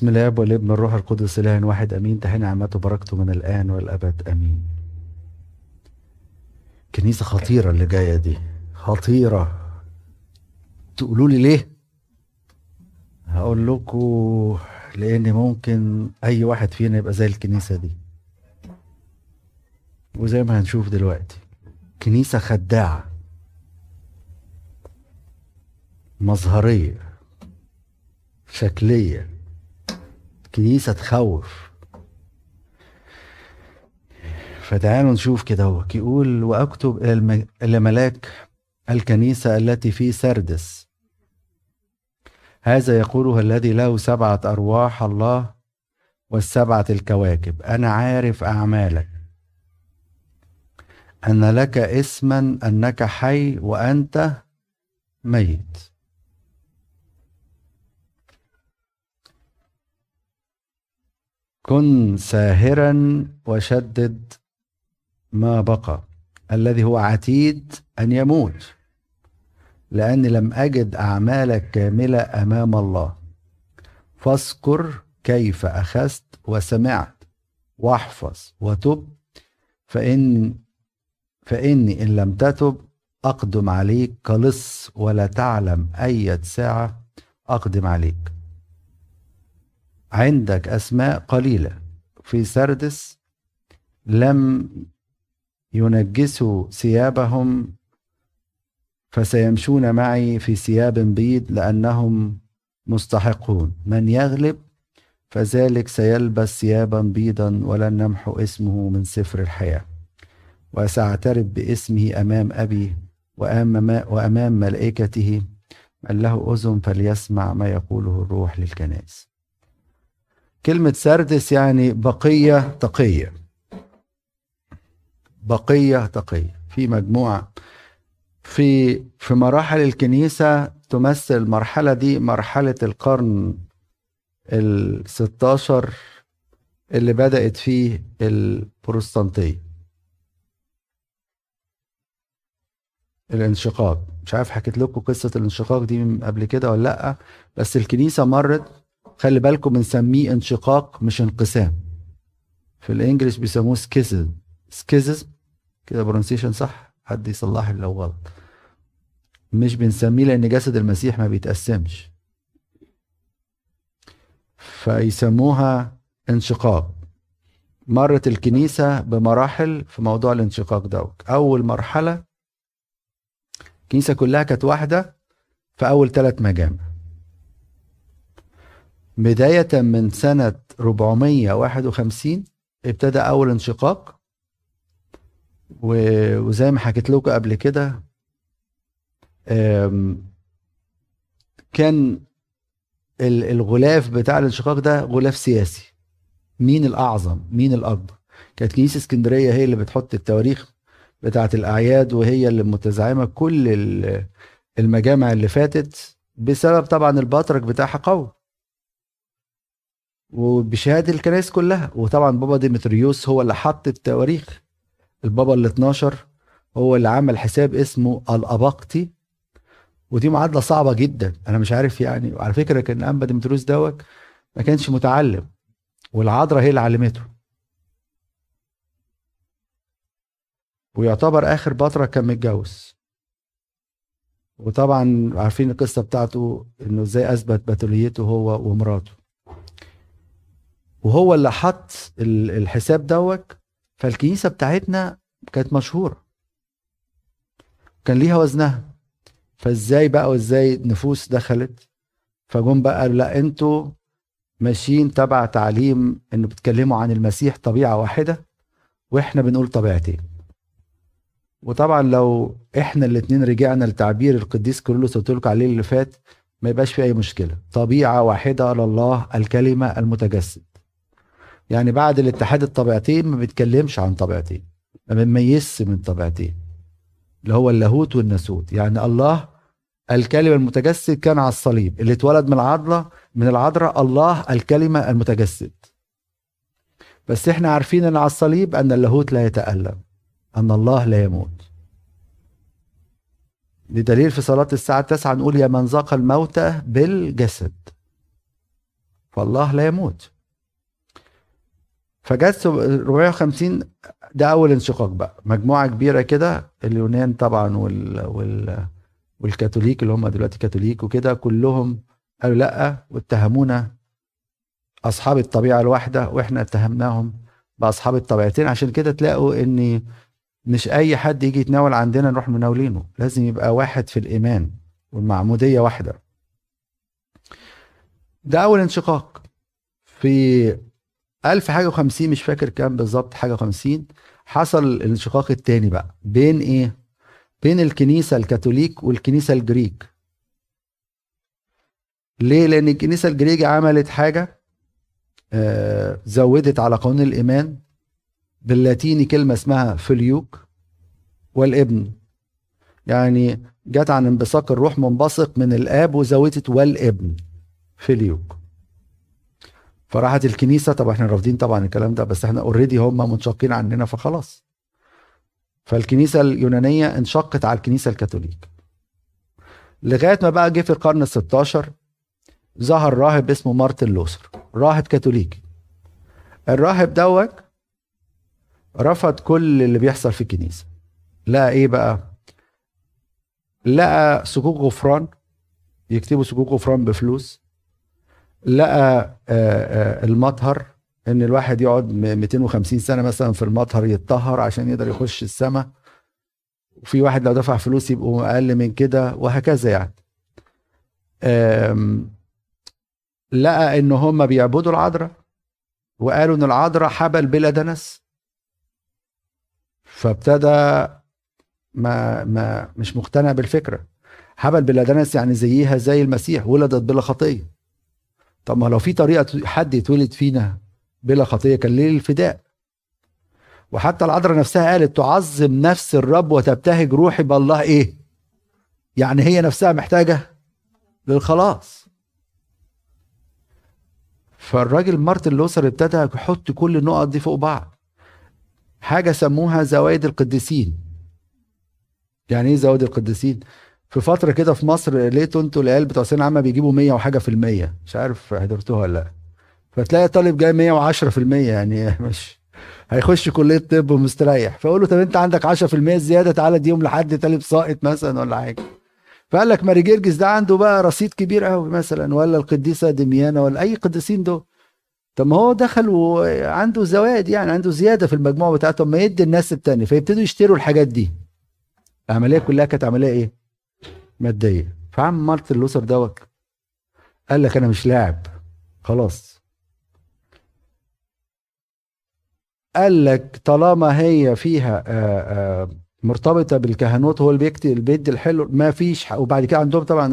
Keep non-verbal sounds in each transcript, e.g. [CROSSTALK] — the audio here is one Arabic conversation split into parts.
بسم الاب والابن والروح القدس اله واحد أمين. تحين نعمته بركته من الآن والأبد أمين. كنيسة خطيرة اللي جاية دي. خطيرة. تقولوا لي ليه؟ هقول لكم لأن ممكن أي واحد فينا يبقى زي الكنيسة دي. وزي ما هنشوف دلوقتي كنيسة خداعة. مظهرية. شكلية. كنيسة تخوف. فتعالوا نشوف كده هو. يقول وأكتب إلى ملاك الكنيسة التي في سردس. هذا يقوله الذي له سبعة أرواح الله والسبعة الكواكب. أنا عارف أعمالك. أن لك اسما أنك حي وأنت ميت. كن ساهرا وشدد ما بقى الذي هو عتيد أن يموت لأني لم أجد اعمالك كاملة أمام الله. فاذكر كيف أخذت وسمعت واحفظ وتب فان فإني إن لم تتب أقدم عليك كلص ولا تعلم اية ساعة أقدم عليك. عندك أسماء قليلة. في سردس لم ينجسوا ثيابهم فسيمشون معي في ثياب بيض لأنهم مستحقون. من يغلب فذلك سيلبس ثيابا بيضا ولن نمحو اسمه من سفر الحياة. وسأعترف باسمه أمام أبي وأمام ملائكته. من له أذن فليسمع ما يقوله الروح للكنائس. كلمة سردس يعني بقية تقية. بقية تقية. في مجموعة. في في مراحل الكنيسة تمثل المرحلة دي مرحلة القرن ال 16 اللي بدأت فيه البروستانتية الانشقاق. مش عارف حكيت لكم قصة الانشقاق دي قبل كده ولا لأ بس الكنيسة مرت خلي بالكم بنسميه انشقاق مش انقسام. في الإنجليش بيسموه سكيزم schism كده pronunciation صح؟ حد يصلح لي لو غلط. مش بنسميه لأن جسد المسيح ما بيتقسمش. فيسموها انشقاق. مرت الكنيسة بمراحل في موضوع الانشقاق دوت. أول مرحلة الكنيسة كلها كانت واحدة في أول ثلاث مجامع. بداية من سنة 451 ابتدى أول انشقاق. وزي ما حكيت لكم قبل كده كان الغلاف بتاع الانشقاق ده غلاف سياسي. مين الأعظم؟ مين الأكبر؟ كانت كنيسة اسكندرية هي اللي بتحط التواريخ بتاعة الأعياد وهي اللي متزعمة كل المجامع اللي فاتت بسبب طبعا البطرك بتاعها قوي. وبشهادة الكنائس كلها. وطبعا بابا ديمتريوس هو اللي حط التواريخ. البابا ال 12 هو اللي عمل حساب اسمه الأباقتي. ودي معادلة صعبة جدا. أنا مش عارف يعني وعلى فكرة كان أنبا ديمتريوس دوت ما كانش متعلم والعذراء هي اللي علمته. ويعتبر آخر بطرك كان متجوز. وطبعا عارفين القصة بتاعته إنه إزاي أثبت بتوليته هو ومراته. وهو اللي حط الحساب دوت فالكنيسة بتاعتنا كانت مشهورة. كان ليها وزنها. فازاي بقى وازاي نفوس دخلت؟ فجم بقى لا أنتوا ماشيين تبع تعليم إنه بتكلموا عن المسيح طبيعة واحدة وإحنا بنقول طبيعتين. وطبعا لو إحنا الاتنين رجعنا لتعبير القديس كيرلس قلت لكم عليه اللي فات ما يبقاش في أي مشكلة. طبيعة واحدة لله الكلمة المتجسد. يعني بعد الاتحاد الطبيعتين ما بيتكلمش عن طبيعتين ما بنميزش من طبيعتين اللي هو اللاهوت والناسوت. يعني الله الكلمة المتجسد كان على الصليب اللي اتولد من العضلة من العذراء الله الكلمة المتجسد. بس إحنا عارفين إن على الصليب أن اللاهوت لا يتألم أن الله لا يموت. لدليل في صلاة الساعة 9 نقول يا من ذاق الموت بالجسد فالله لا يموت. فجت 450 ده أول انشقاق بقى. مجموعة كبيرة كده اليونان طبعا وال, وال والكاثوليك اللي هم دلوقتي كاثوليك وكده كلهم قالوا لأ واتهمونا. أصحاب الطبيعة الواحدة وإحنا اتهمناهم بأصحاب الطبيعتين. عشان كده تلاقوا إن مش أي حد يجي يتناول عندنا نروح مناولينه. لازم يبقى واحد في الإيمان والمعمودية واحدة. ده أول انشقاق في ألف حاجة وخمسين مش فاكر كام بالظبط حاجة وخمسين. حصل الانشقاق التاني بقى بين إيه؟ بين الكنيسة الكاثوليك والكنيسة الجريك ليه؟ لأن الكنيسة الجريك عملت حاجة آه زودت على قانون الإيمان باللاتيني كلمة اسمها filioque والابن. يعني جت عن انبثاق الروح منبثق من الآب وزودت والابن filioque. فراحت الكنيسة. طب إحنا رافضين طبعا الكلام ده بس إحنا already هم منشقين عننا فخلاص. فالكنيسة اليونانية انشقت على الكنيسة الكاثوليك. لغاية ما بقى جه في القرن ال16 ظهر راهب اسمه مارتن لوثر راهب كاثوليكي. الراهب دوت رفض كل اللي بيحصل في الكنيسة. لقى إيه بقى؟ لقى صكوك غفران يكتبوا صكوك غفران بفلوس لقى المطهر إن الواحد يقعد 250 سنة مثلا في المطهر يتطهر عشان يقدر يخش السماء وفي واحد لو دفع فلوس يبقوا أقل من كده وهكذا يعني. لقى إن هم بيعبدوا العذراء وقالوا إن العذراء حبل بلا دنس. فابتدى ما ما مش مقتنع بالفكرة. حبل بلا دنس يعني زيها زي المسيح ولدت بلا خطية. طب ما لو في طريقة حد يتولد فينا بلا خطية كان ليه الفداء؟ وحتى العذراء نفسها قالت تعظم نفس الرب وتبتهج روحي بالله إيه؟ يعني هي نفسها محتاجة للخلاص. فالراجل مارتن لوثر ابتدى يحط كل النقط دي فوق بعض. حاجة سموها زوايد القديسين. يعني إيه زوايد القديسين؟ في فترة كده في مصر لقيتوا أنتوا العيال بتوع ثانويه عامه بيجيبوا 100 وحاجة في المية. مش عارف حضرتوها ولا لأ. فتلاقي طالب جاي 110% يعني [LAUGHS] مش هيخش كلية طب ومستريح. فأقول له طب أنت عندك 10% زيادة تعالى اديهم لحد طالب ساقط مثلا ولا حاجة. فقال لك ماري جرجس ده عنده بقى رصيد كبير قوي مثلا ولا القديسة دميانه ولا أي قديسين دول. طب ما هو دخل وعنده زوائد يعني عنده زيادة في المجموع بتاعته ما يدي الناس التانية فيبتدوا يشتروا الحاجات دي. العملية كلها كانت عملية إيه؟ مادية. فعم مارتن لوثر دوت قال لك أنا مش لاعب. خلاص. قال لك طالما هي فيها آآ آآ مرتبطة بالكهنوت هو اللي بيكتب البيت الحلو ما فيش وبعد كده عندهم طبعا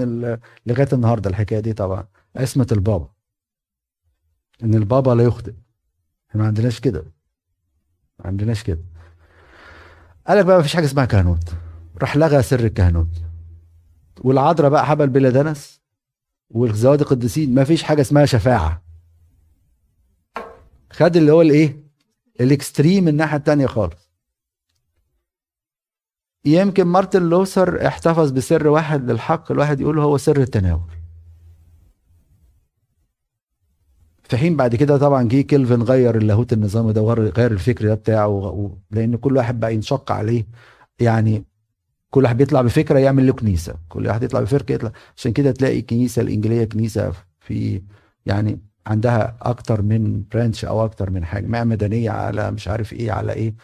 لغاية النهارده الحكاية دي طبعا. اسمه البابا. إن البابا لا يخطئ. إحنا ما عندناش كده. ما عندناش كده. قال لك بقى ما فيش حاجة اسمها كهنوت. راح لغى سر الكهنوت. والعذراء بقى حبل بلا دنس والزواج القديسين ما فيش حاجة اسمها شفاعة. خد اللي هو الايه؟ ال extreme الناحية التانية خالص. يمكن مارتن لوثر احتفظ بسر واحد للحق الواحد يقول هو سر التناول. في حين بعد كده طبعا جه كيلفن غير اللاهوت النظامي ده غير الفكر ده بتاعه لأن كل واحد بقى ينشق عليه. يعني كل واحد بيطلع بفكرة يعمل له كنيسة. كل واحد يطلع بفكرة يطلع. عشان كده تلاقي الكنيسه الإنجيلية كنيسة في يعني عندها أكتر من برانش أو أكتر من حاجة. معمدانيه على مش عارف إيه على إيه.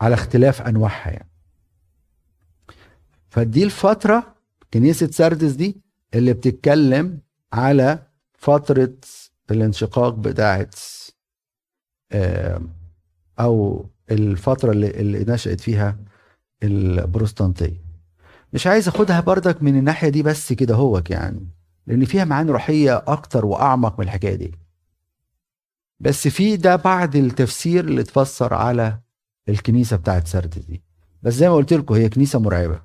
على اختلاف أنواعها يعني. فدي الفترة كنيسة سردس دي اللي بتتكلم على فترة الانشقاق بتاعت أو الفترة اللي, اللي نشأت فيها البروستانتيه مش عايز اخدها بردك من الناحية دي بس كده هوك يعني لأن فيها معاني روحية أكتر وأعمق من الحكاية دي. بس في ده بعد التفسير اللي اتفسر على الكنيسة بتاعت سردس دي. بس زي ما قلت لكم هي كنيسة مرعبة.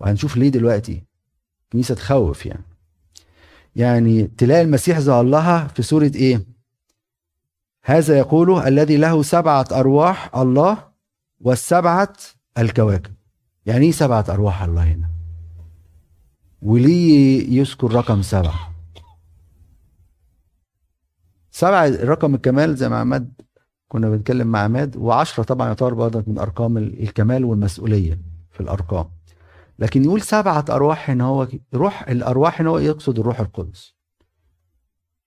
وهنشوف ليه دلوقتي كنيسة تخوف يعني. يعني تلاقي المسيح ظهر لها في سورة إيه؟ هذا يقوله الذي له سبعة أرواح الله والسبعة الكواكب. يعني إيه سبعة أرواح الله هنا. وليه يذكر رقم سبعة. سبعة رقم الكمال زي ما عماد كنا بنتكلم مع عماد وعشرة طبعا يعتبر برضك من أرقام الكمال والمسؤولية في الأرقام. لكن يقول سبعة أرواح إن هو روح الأرواح إن هو يقصد الروح القدس.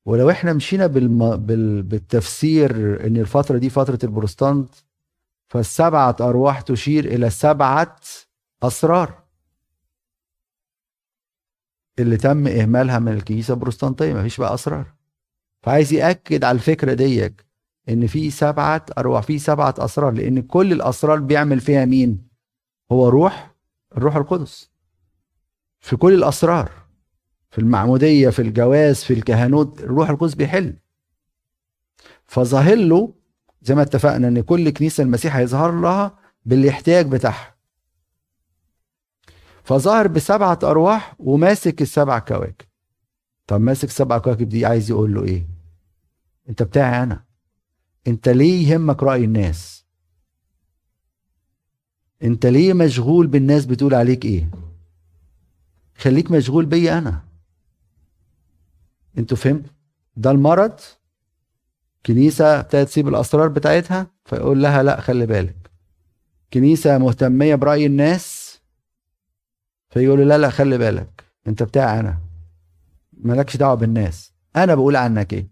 ولو إحنا مشينا بالم... بال... بالتفسير إن الفترة دي فترة البروستانت فالسبعة أرواح تشير إلى سبعة أسرار. اللي تم إهمالها من الكنيسة البروستانتية مفيش بقى أسرار. فعايز يأكد على الفكرة ديك إن في سبعة أرواح في سبعة أسرار لأن كل الأسرار بيعمل فيها مين؟ هو روح الروح القدس. في كل الأسرار في المعمودية في الجواز في الكهنوت الروح القدس بيحل. فظاهر له زي ما اتفقنا ان كل كنيسة المسيح هيظهر لها بالاحتياج بتاعها. فظاهر بسبعة أرواح وماسك السبع كواكب. طب ماسك سبع كواكب دي عايز يقول له إيه؟ أنت بتاعي أنا. أنت ليه يهمك رأي الناس؟ أنت ليه مشغول بالناس بتقول عليك إيه؟ خليك مشغول بيا أنا. أنتوا فهمت؟ ده المرض كنيسة ابتدت تسيب الأسرار بتاعتها فيقول لها لا خلي بالك. كنيسة مهتمية برأي الناس فيقول لا لا خلي بالك. انت بتاعي أنا. مالكش دعوة بالناس. أنا بقول عنك إيه؟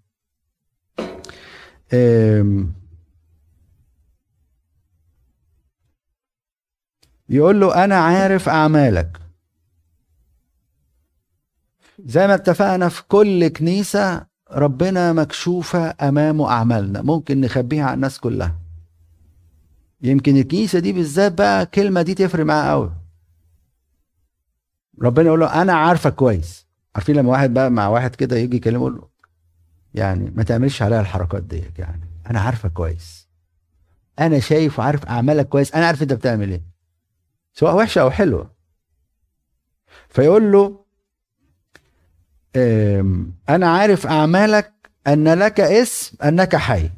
يقول له أنا عارف أعمالك. زي ما اتفقنا في كل كنيسة ربنا مكشوفة أمامه أعمالنا. ممكن نخبيها عن الناس كلها. يمكن الكنيسة دي بالذات بقى كلمة دي تفرق معاه قوي. ربنا يقول له أنا عارفك كويس. عارفين لما واحد بقى مع واحد كده يجي يكلمه يقول له يعني ما تعملش عليها الحركات ديت يعني. أنا عارفك كويس. أنا شايف وعارف أعمالك كويس. أنا عارف أنت بتعمل إيه. سواء وحشة أو حلوة. فيقول له أنا عارف أعمالك أن لك اسم أنك حي.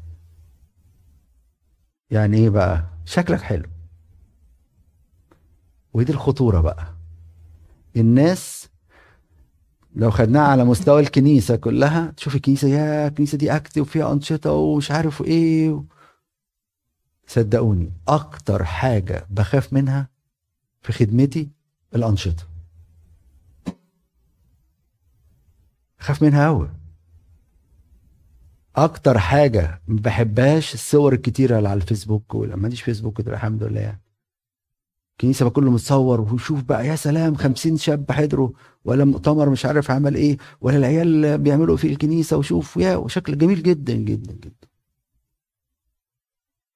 يعني إيه بقى؟ شكلك حلو. ودي الخطورة بقى. الناس لو خدناها على مستوى الكنيسة كلها تشوف الكنيسة يا الكنيسة دي أكتف وفيها أنشطة ومش عارف إيه صدقوني أكتر حاجة بخاف منها في خدمتي الأنشطة. خاف منها قوي أكتر حاجة ما بحبهاش الصور الكتيرة اللي على الفيسبوك ولا ما عنديش فيسبوك ده الحمد لله يعني. كنيسه بقى كله متصور وشوف بقى يا سلام خمسين شاب حضروا ولا مؤتمر مش عارف عمل إيه ولا العيال بيعملوا في الكنيسة وشوف يا وشكل جميل جدا جدا جدا.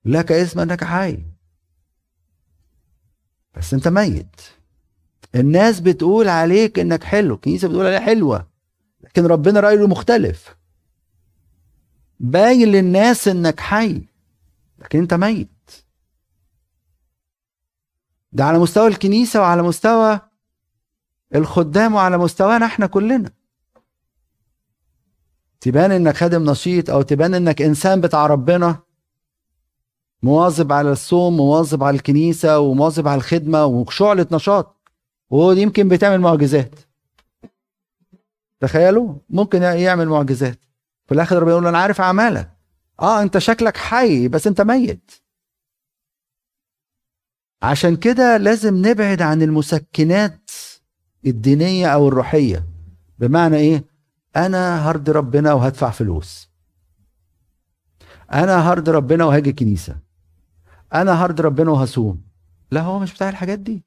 لك اسم انك حي بس أنت ميت. الناس بتقول عليك إنك حلو الكنيسة بتقول عليها حلوة. لكن ربنا رأيه مختلف. باين للناس إنك حي لكن أنت ميت. ده على مستوى الكنيسة وعلى مستوى الخدام وعلى مستوانا إحنا كلنا. تبان إنك خادم نشيط أو تبان إنك إنسان بتاع ربنا مواظب على الصوم مواظب على الكنيسة ومواظب على الخدمة وشعلة نشاط. وهو يمكن بتعمل معجزات. تخيلوا؟ ممكن يعمل معجزات. في الآخر ربنا يقول له أنا عارف أعمالك. آه أنت شكلك حي بس أنت ميت. عشان كده لازم نبعد عن المسكنات الدينية أو الروحية. بمعنى إيه؟ أنا هرضي ربنا وهدفع فلوس. أنا هرضي ربنا وهاجي كنيسة أنا هرضي ربنا وهصوم. لا هو مش بتاع الحاجات دي.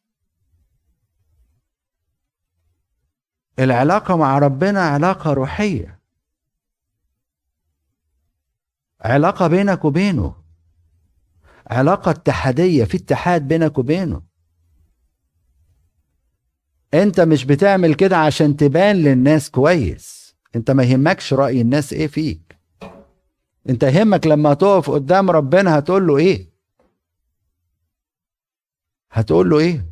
العلاقة مع ربنا علاقة روحية. علاقة بينك وبينه. علاقة اتحادية في اتحاد بينك وبينه. انت مش بتعمل كده عشان تبان للناس كويس. انت ما يهمكش رأي الناس إيه فيك. انت يهمك لما تقف قدام ربنا هتقول له إيه؟ هتقول له إيه؟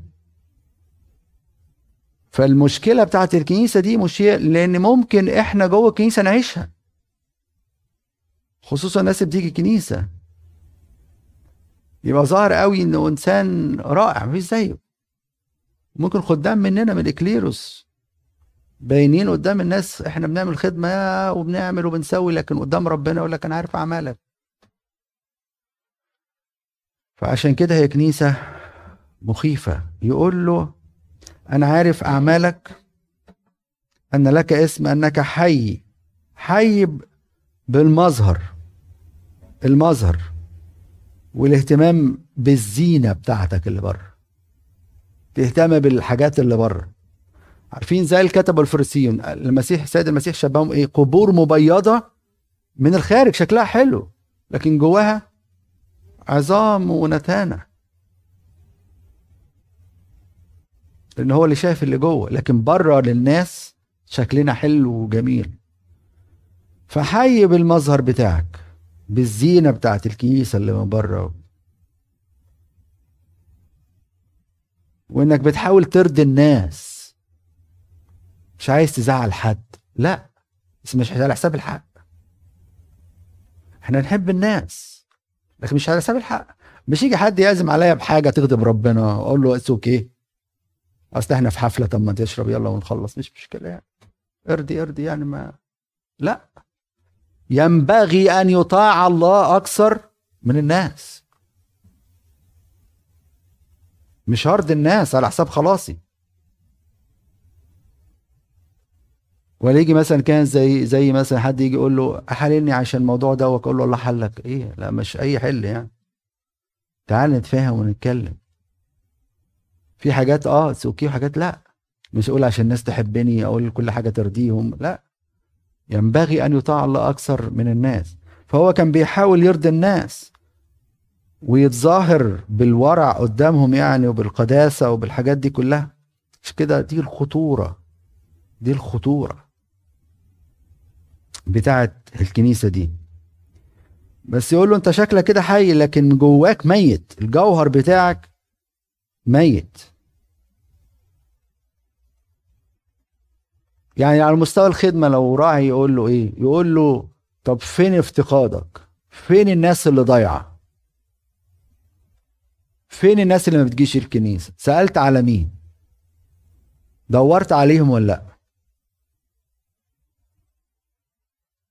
فالمشكلة بتاعت الكنيسة دي مش لأن ممكن إحنا جوه الكنيسة نعيشها. خصوصا الناس اللي بتيجي الكنيسة. يبقى ظاهر قوي إنه إنسان رائع مفيش زيه. ممكن خدام مننا من الاكليروس باينين قدام الناس إحنا بنعمل خدمة وبنعمل وبنسوي لكن قدام ربنا يقول لك أنا عارف أعمالك. فعشان كده هي كنيسة مخيفة. يقول له أنا عارف أعمالك أن لك اسم أنك حي حي بالمظهر المظهر والاهتمام بالزينة بتاعتك اللي بره تهتم بالحاجات اللي بره. عارفين زي الكتب الفريسيون المسيح السيد المسيح شبههم إيه؟ قبور مبيضة من الخارج شكلها حلو لكن جواها عظام ونتانة. لأن هو اللي شايف اللي جوه لكن بره للناس شكلنا حلو وجميل. فحي بالمظهر بتاعك بالزينة بتاعت الكنيسة اللي من بره. وإنك بتحاول ترضي الناس. مش عايز تزعل حد. لا بس مش على حساب الحق. إحنا نحب الناس لكن مش على حساب الحق. مش يجي حد يعزم عليا بحاجة تغضب ربنا أقول له it's okay اصل إحنا في حفلة طب ما تشرب يلا ونخلص مش مشكلة يعني. ارضي ارضي يعني ما لا. ينبغي أن يطاع الله أكثر من الناس. مش هرضي الناس على حساب خلاصي. ولا يجي مثلا كان زي زي مثلا حد يجي يقول له أحللني عشان الموضوع ده وأقول له الله حلك. إيه؟ لا مش أي حل يعني. تعال نتفاهم ونتكلم. في حاجات آه أوكي وحاجات لا. مش أقول عشان الناس تحبني أقول كل حاجة ترضيهم لا. ينبغي أن يطاع الله أكثر من الناس. فهو كان بيحاول يرضي الناس. ويتظاهر بالورع قدامهم يعني وبالقداسة وبالحاجات دي كلها. مش كده؟ دي الخطورة. دي الخطورة. بتاعت الكنيسة دي. بس يقول له أنت شكلك كده حي لكن جواك ميت. الجوهر بتاعك ميت. يعني على مستوى الخدمة لو راعي يقول له إيه؟ يقول له طب فين افتقادك؟ فين الناس اللي ضايعة؟ فين الناس اللي ما بتجيش الكنيسة؟ سألت على مين؟ دورت عليهم ولا لأ؟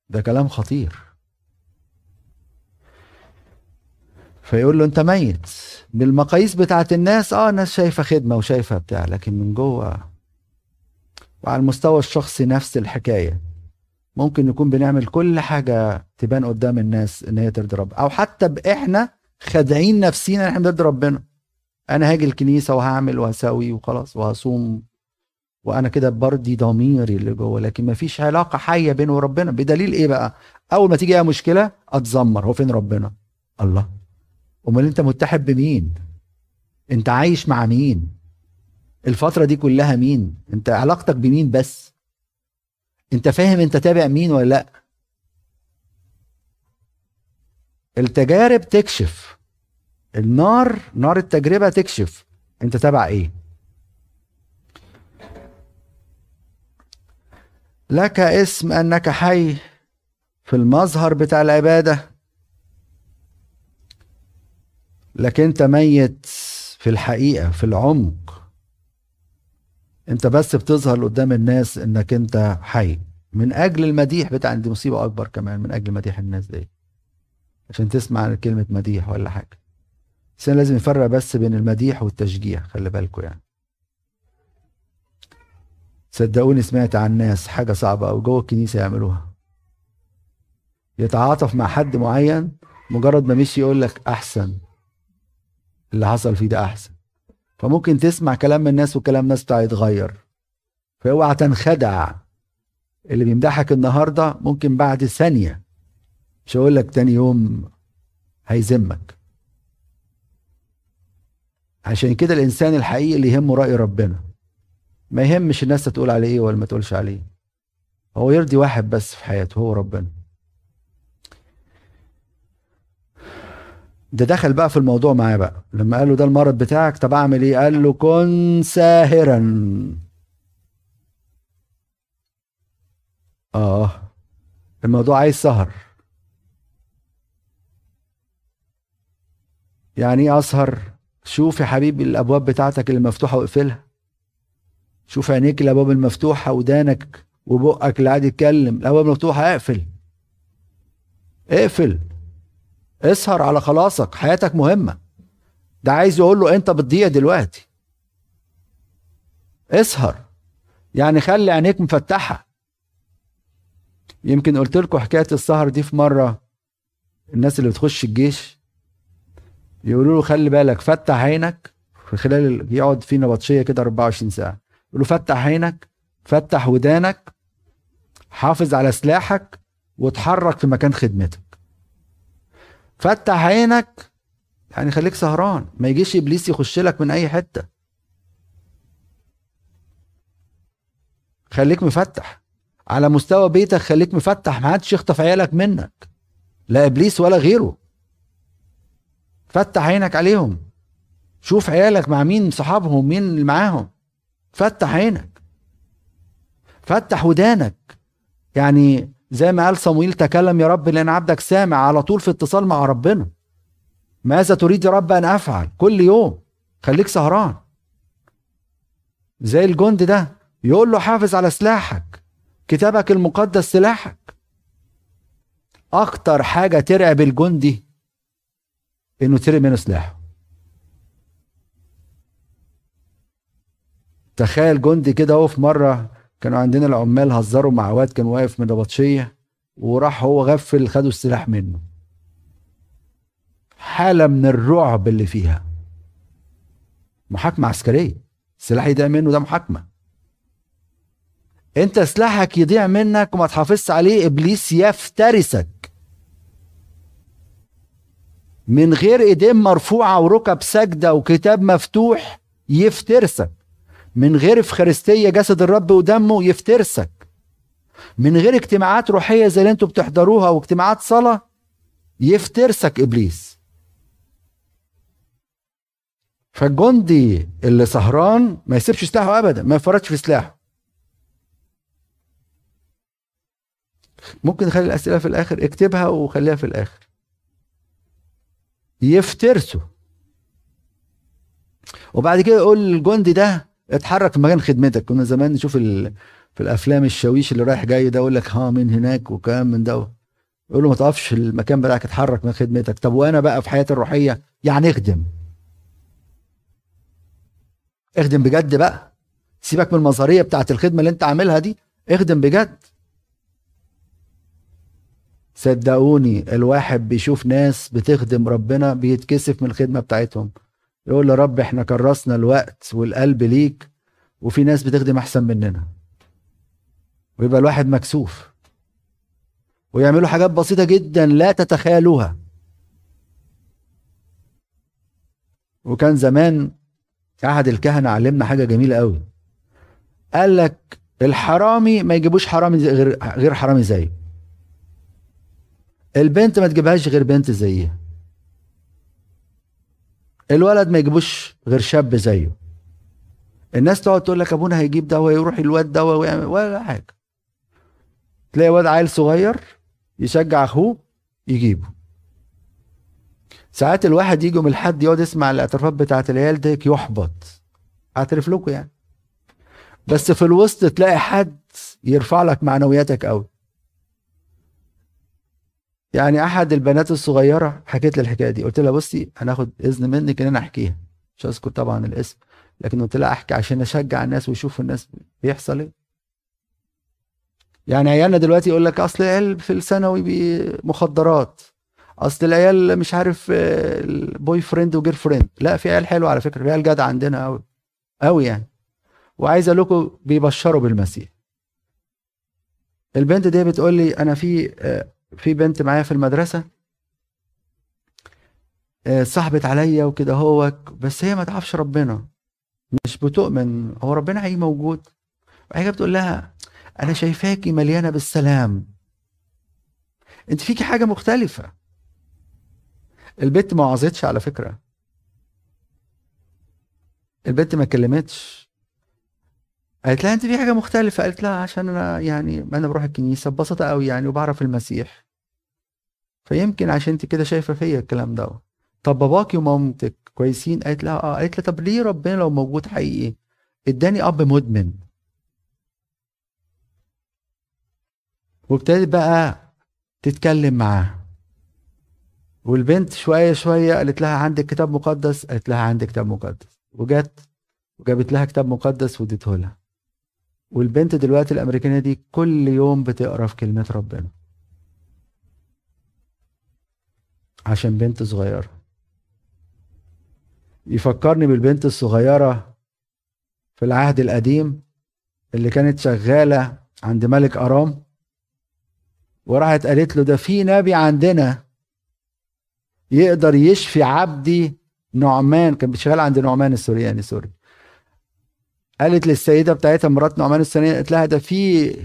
ده كلام خطير. فيقول له أنت ميت. بالمقاييس بتاعت الناس آه الناس شايفة خدمة وشايفة بتاع لكن من جوه وعلى المستوى الشخصي نفس الحكاية. ممكن نكون بنعمل كل حاجة تبان قدام الناس إن هي ترضي ربنا أو حتى إحنا خادعين نفسينا إن إحنا بنرضي ربنا. أنا هاجي الكنيسة وهعمل وهسوي وخلاص وهصوم وأنا كده برضي ضميري اللي جوه لكن مفيش علاقة حية بينه وربنا. بدليل إيه بقى؟ أول ما تيجي أي مشكلة اتذمر هو فين ربنا؟ الله. أمال أنت متحد بمين؟ أنت عايش مع مين؟ الفترة دي كلها مين؟ أنت علاقتك بمين بس؟ أنت فاهم أنت تابع مين ولا لأ؟ التجارب تكشف. النار نار التجربة تكشف. أنت تابع إيه؟ لك اسم أنك حي في المظهر بتاع العبادة. لكن انت ميت في الحقيقة في العمق. انت بس بتظهر قدام الناس انك انت حي. من أجل المديح بتاع دي مصيبة أكبر كمان من أجل مديح الناس دي. عشان تسمع كلمة مديح ولا حاجة. بس لازم يفرق بس بين المديح والتشجيع خلي بالكم يعني. صدقوني سمعت عن ناس حاجة صعبة أو جوه الكنيسة يعملوها. يتعاطف مع حد معين مجرد ما مشي يقول لك أحسن. اللي حصل فيه ده أحسن. فممكن تسمع كلام من الناس وكلام الناس بتاع يتغير. فأوعى تنخدع. اللي بيمدحك النهارده ممكن بعد ثانية. مش هقول لك تاني يوم هيذمك. عشان كده الإنسان الحقيقي اللي يهمه رأي ربنا. ما يهمش الناس تقول عليه إيه ولا ما تقولش عليه. هو يرضي واحد بس في حياته هو ربنا. ده دخل بقى في الموضوع معاه بقى. لما قال له ده المرض بتاعك طب أعمل إيه؟ قال له كن ساهرا. آه. الموضوع عايز سهر. يعني إيه أسهر؟ شوف يا حبيبي الأبواب بتاعتك اللي مفتوحة واقفلها. شوف عينيك الأبواب المفتوحة ودانك وبقك اللي قاعد يتكلم. الأبواب المفتوحة اقفل. اقفل. اسهر على خلاصك حياتك مهمة. ده عايز يقول له انت بتضيع دلوقتي. اسهر. يعني خلي عينيك مفتحة. يمكن قلت لكم حكاية السهر دي في مرة الناس اللي بتخش الجيش يقولوا له خلي بالك فتح عينك في خلال يقعد في نبطشية كده 24 ساعة. يقول له فتح عينك فتح ودانك حافظ على سلاحك وتحرك في مكان خدمتك. فتح عينك يعني خليك سهران. ما يجيش إبليس يخش لك من أي حتة. خليك مفتح. على مستوى بيتك خليك مفتح. ما حدش يخطف عيالك منك. لا إبليس ولا غيره. فتح عينك عليهم. شوف عيالك مع مين صحابهم مين اللي معاهم. فتح عينك. فتح ودانك. يعني زي ما قال صمويل تكلم يا رب لأن عبدك سامع على طول في اتصال مع ربنا. ماذا تريد يا رب أن أفعل كل يوم؟ خليك سهران. زي الجند ده يقول له حافظ على سلاحك كتابك المقدس سلاحك. أكتر حاجة ترعب الجندي إنه ترمي منه سلاحه. تخيل جندي كده هو في مرة كانوا عندنا العمال هزروا مع واد كان واقف من البطشية وراح هو غفل خدوا السلاح منه. حالة من الرعب اللي فيها. محاكمة عسكرية. السلاح يضيع منه ده محاكمة. انت سلاحك يضيع منك وما تحافظش عليه ابليس يفترسك. من غير إيدين مرفوعة وركب سجدة وكتاب مفتوح يفترسك. من غير إفخارستية جسد الرب ودمه يفترسك. من غير اجتماعات روحية زي اللي أنتوا بتحضروها واجتماعات صلاة يفترسك إبليس. فالجندي اللي سهران ما يسيبش سلاحه ابدا ما يفرطش في سلاحه. ممكن نخلي الأسئلة في الآخر اكتبها وخليها في الآخر. يفترسوا وبعد كده يقول الجندي ده اتحرك في مكان خدمتك. كنا زمان نشوف في الأفلام الشاويش اللي رايح جاي ده يقول لك ها من هناك وكلام من ده. يقول له ما تقفش المكان بتاعك اتحرك من خدمتك. طب وأنا بقى في حياتي الروحية؟ يعني اخدم. اخدم بجد بقى. سيبك من المظهريه بتاعت الخدمة اللي انت عاملها دي. اخدم بجد. صدقوني الواحد بيشوف ناس بتخدم ربنا بيتكسف من الخدمة بتاعتهم. يقول يا رب إحنا كرسنا الوقت والقلب ليك وفي ناس بتخدم أحسن مننا. ويبقى الواحد مكسوف. ويعملوا حاجات بسيطة جدا لا تتخيلوها. وكان زمان أحد الكهنة علمنا حاجة جميلة قوي قال لك الحرامي ما يجيبوش حرامي غير غير حرامي زيه البنت ما تجيبهاش غير بنت زيها الولد ما يجيبوش غير شاب زيه. الناس تقعد تقول لك أبونا هيجيب دواء يروح الواد دواء ويعمل ولا حاجة. تلاقي واد عيل صغير يشجع أخوه يجيبه. ساعات الواحد يجي من الحد يقعد يسمع الاعترافات بتاعت العيال ديك يحبط. اعترف لكم يعني. بس في الوسط تلاقي حد يرفع لك معنوياتك قوي يعني أحد البنات الصغيرة حكيت لي الحكاية دي. قلت لها بصي هناخد إذن منك إن أنا أحكيها. مش هذكر طبعا الاسم لكن قلت لها أحكي عشان أشجع الناس ويشوفوا الناس بيحصل إيه. يعني عيالنا دلوقتي يقول لك أصل العيال في الثانوي مخدرات أصل العيال مش عارف boyfriend و girlfriend لا في عيال حلوة على فكرة عيال جدع عندنا قوي قوي يعني. وعايز أقول لكم بيبشروا بالمسيح. البنت دي بتقول لي أنا في آه، في بنت معايا في المدرسة آه، صاحبت عليا وكده هوك بس هي ما تعرفش ربنا مش بتؤمن هو ربنا هيجي موجود. وهي بتقول لها أنا شايفاكي مليانة بالسلام. أنت فيكي حاجة مختلفة. البنت ما وعظتش على فكرة. البنت ما كلمتش. قالت لها أنت في حاجة مختلفة. قالت لها عشان أنا يعني أنا بروح الكنيسة ببساطة قوي يعني وبعرف المسيح. فيمكن عشان أنت كده شايفة فيا الكلام ده. طب باباكي ومامتك كويسين؟ قالت لها آه. قالت لها طب ليه ربنا لو موجود حقيقي اداني أب مدمن؟ وابتدت بقى تتكلم معاه. والبنت شوية شوية قالت لها عندك كتاب مقدس؟ قالت لها عندي كتاب مقدس. وجت وجابت لها كتاب مقدس واديته لها. والبنت دلوقتي الأمريكانية دي كل يوم بتقرا في كلمه ربنا. عشان بنت صغيرة. يفكرني بالبنت الصغيرة في العهد القديم اللي كانت شغالة عند ملك أرام وراحت قالت له ده في نبي عندنا يقدر يشفي عبدي نعمان. كان بيشتغل عند نعمان السورياني سوري. قالت للسيدة بتاعتها مرات نعمان السورياني قالت لها ده في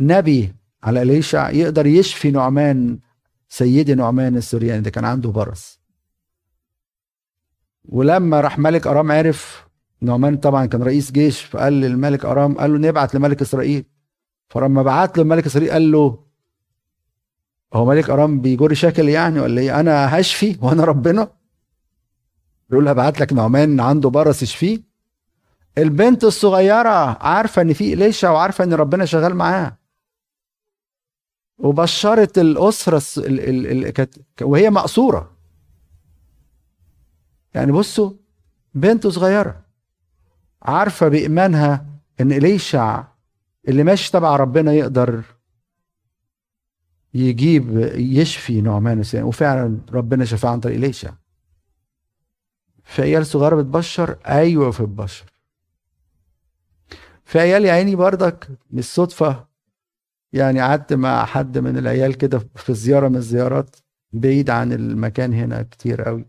نبي على إليشع يقدر يشفي نعمان سيدي نعمان السورياني ده كان عنده برص ولما راح ملك أرام عرف نعمان طبعا كان رئيس جيش فقال للملك أرام قال له نبعت لملك إسرائيل. فلما بعت له ملك إسرائيل قال له هو ملك أرام بيجر شكل يعني ولا إيه؟ أنا هشفي وأنا ربنا؟ يقول هبعت لك نعمان عنده برص يشفيه. البنت الصغيرة عارفة إن في اليشا وعارفة إن ربنا شغال معاها. وبشرت الأسرة اللي كانت وهي مقصورة. يعني بصوا بنت صغيرة عارفة بإيمانها إن اليشع اللي ماشي تبع ربنا يقدر يجيب يشفي نعمان السنين وفعلا ربنا شفاه عن طريق ليشع في عيال صغيرة بتبشر أيوه في البشر. في عيال يا عيني بردك بالصدفة. يعني قعدت مع حد من العيال كده في زيارة من الزيارات بعيد عن المكان هنا كتير قوي.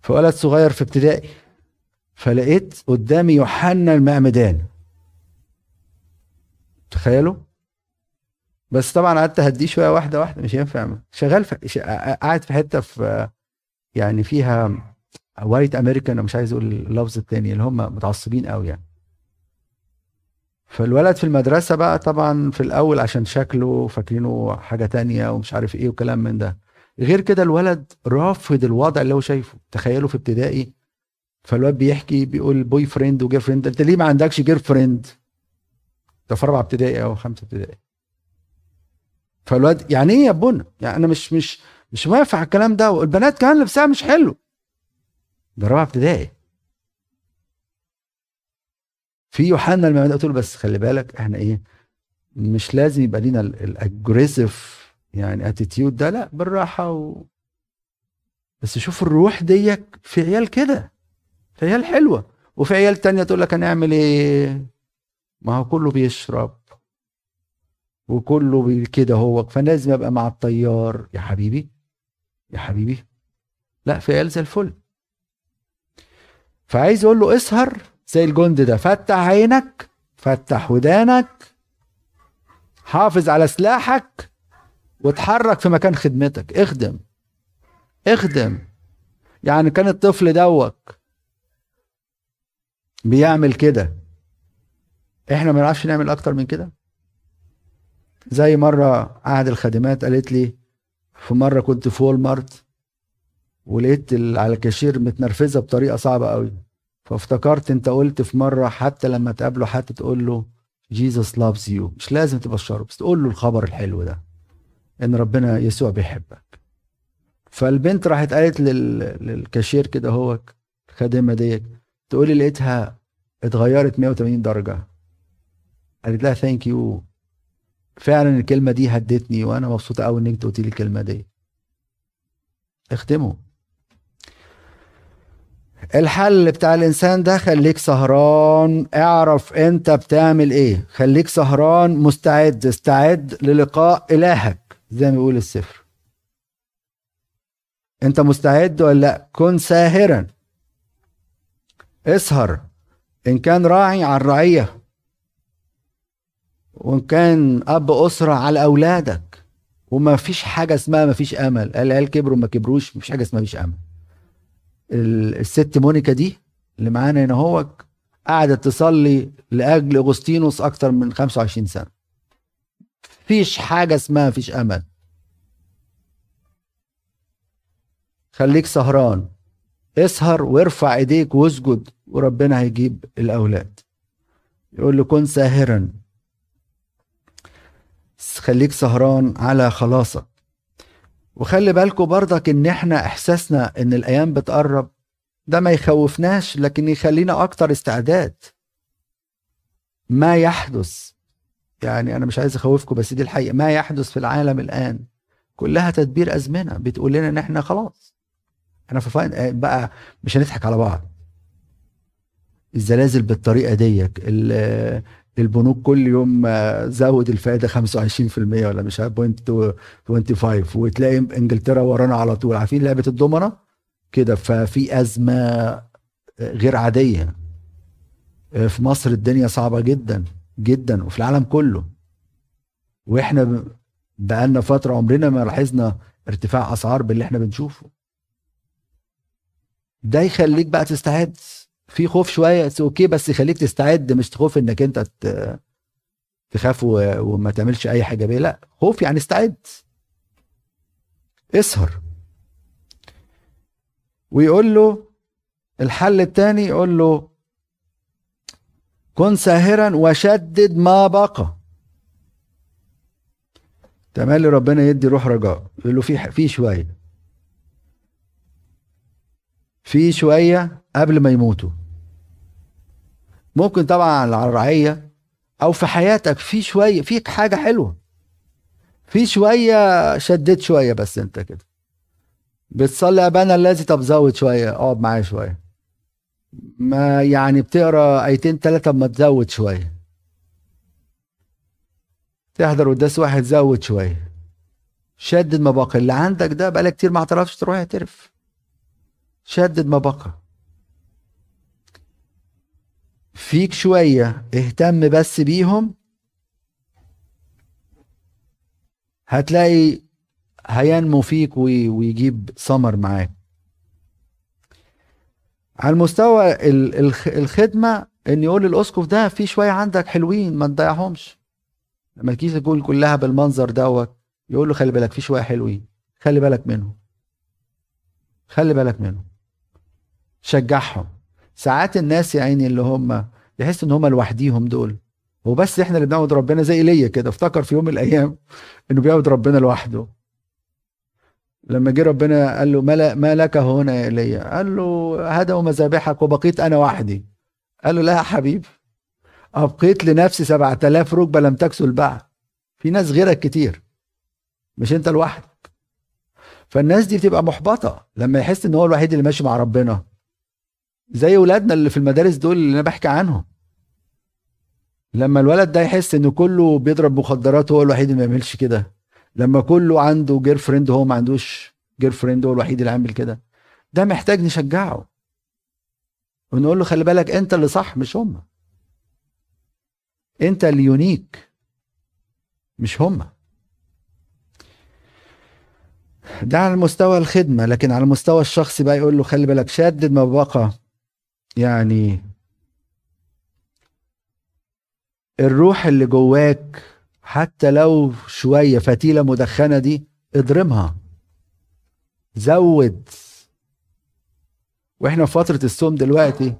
فولد صغير في ابتدائي فلقيت قدامي يوحنا المعمدان. تخيلوا؟ بس طبعا قعدت أهديه شوية واحدة واحدة مش ينفع شغال في قاعد في حتة في يعني فيها white American مش عايز أقول اللفظ التاني اللي هم متعصبين قوي يعني. فالولد في المدرسة بقى طبعا في الأول عشان شكله فاكرينه حاجة تانية ومش عارف إيه وكلام من ده. غير كده الولد رافض الوضع اللي هو شايفه. تخيلوا في ابتدائي فالواد بيحكي بيقول boyfriend و girlfriend أنت ليه ما عندكش girlfriend ده في رابعة ابتدائي أو خمسة ابتدائي. فالواد يعني إيه يا ابونا؟ يعني أنا مش مش مش موافق على الكلام ده والبنات كمان لبسها مش حلو. ده رابعه ابتدائي. في يوحنا لما قلت له بس خلي بالك إحنا إيه مش لازم يبقى لينا ال aggressive يعني attitude ده لا بالراحة و... بس شوف الروح ديك في عيال كده في عيال حلوة. وفي عيال تانية تقول لك هنعمل إيه؟ ما هو كله بيشرب. وكله كده هو فلازم أبقى مع الطيار. يا حبيبي يا حبيبي. لا في عيال زي الفل. فعايز يقول له اسهر زي الجند ده فتح عينك فتح ودانك حافظ على سلاحك وتحرك في مكان خدمتك. اخدم اخدم. يعني كان الطفل دوك بيعمل كده. إحنا ما نعرفش نعمل أكتر من كده؟ زي مرة قعد الخادمات قالت لي في مرة كنت في Walmart ولقيت على الكاشير متنرفزة بطريقة صعبة قوي. فافتكرت انت قلت في مرة حتى لما تقابله حتى تقول له Jesus loves you مش لازم تبشره بس تقول له الخبر الحلو ده إن ربنا يسوع بيحبك. فالبنت راحت قالت لل... للكاشير كده هو الخادمة ديت لي لقيتها اتغيرت 180 درجة. قالت لها thank you فعلا الكلمة دي هدتني وأنا مبسوطة قوي إنك قلت لي الكلمة دي. اختموا. الحل بتاع الإنسان ده خليك سهران. اعرف انت بتعمل إيه. خليك سهران مستعد. استعد للقاء إلهك زي ما بيقول السفر. انت مستعد ولا لا؟ كن ساهرا. اسهر. إن كان راعي على الرعية. وإن كان أب أسرة على أولادك. وما فيش حاجة اسمها ما فيش أمل. العيال كبروا ما كبروش مفيش حاجة اسمها ما فيش أمل. الست مونيكا دي اللي معانا هنا هو قعدت تصلي لأجل أغسطينوس أكتر من 25 سنة. فيش حاجة اسمها فيش أمل. خليك سهران. اسهر وارفع إيديك واسجد وربنا هيجيب الأولاد. يقول له كن ساهرا. خليك سهران على خلاصك. وخلي بالكم برضك إن إحنا إحساسنا إن الأيام بتقرب ده ما يخوفناش لكن يخلينا أكتر استعداد. ما يحدث يعني أنا مش عايز اخوفكم بس دي الحقيقة ما يحدث في العالم الآن كلها تدبير أزمنة بتقول لنا إن إحنا خلاص. إحنا في فاين بقى مش هنضحك على بعض. الزلازل بالطريقة ديك البنوك كل يوم زود الفائدة 25% ولا مش عارف point 25 وتلاقي إنجلترا ورانا على طول. عارفين لعبة الضمنة؟ كده. ففي أزمة غير عادية. في مصر الدنيا صعبة جدا جدا وفي العالم كله. وإحنا بقالنا فترة عمرنا ما لاحظنا ارتفاع أسعار باللي إحنا بنشوفه. ده يخليك بقى تستعد. في خوف شوية أوكي بس يخليك تستعد مش تخوف إنك أنت تخاف وما تعملش أي حاجة بيه لأ خوف يعني استعد. اسهر. ويقول له الحل الثاني يقول له كن ساهرا وشدد ما بقى. تملي ربنا يدي روح رجاء. يقول له في في شوية. في شوية قبل ما يموتوا. ممكن طبعا على الرعية أو في حياتك في شوية فيك حاجة حلوة. في شوية شديت شوية بس أنت كده. بتصلي أبانا الذي طب زود شوية اقعد معايا شوية. ما يعني بتقرأ آيتين ثلاثة ما تزود شوية. تحضر قداس واحد زود شوية. شدد ما بقى اللي عندك ده بقالك كتير ما اعترفش تروح اعترف. شدد ما بقى فيك شوية اهتم بس بيهم. هتلاقي هينمو فيك ويجيب ثمر معاك. على المستوى الخدمة إن يقول الأسقف ده في شوية عندك حلوين ما تضيعهمش. لما الكيسة تقول كلها بالمنظر دوت يقول له خلي بالك في شوية حلوين خلي بالك منهم. خلي بالك منهم. شجعهم. ساعات الناس يا عيني اللي هم يحس إن هم لوحديهم دول. وبس إحنا اللي بنعبد ربنا زي إيليا كده. افتكر في يوم من الأيام إنه بيعبد ربنا لوحده. لما جه ربنا قال له ما, لك هنا يا إيليا. قال له هدوا مذابحك وبقيت أنا وحدي. قال له لا يا حبيبي أبقيت لنفسي سبعة آلاف ركبة لم تكسل بعد في ناس غيرك كتير مش أنت لوحدك. فالناس دي بتبقى محبطة لما يحس إن هو الوحيد اللي ماشي مع ربنا. زي ولادنا اللي في المدارس دول اللي أنا بحكي عنهم. لما الولد ده يحس إن كله بيضرب مخدرات هو الوحيد اللي ما يعملش كده. لما كله عنده girlfriend هو ما عندوش girlfriend هو الوحيد اللي عامل كده. ده محتاج نشجعه. ونقول له خلي بالك أنت اللي صح مش هم. أنت اللي unique مش هم. ده على مستوى الخدمة لكن على المستوى الشخصي بقى يقول له خلي بالك شدد ما بقى. يعني الروح اللي جواك حتى لو شوية فتيلة مدخنة دي اضرمها. زود. وإحنا في فترة الصوم دلوقتي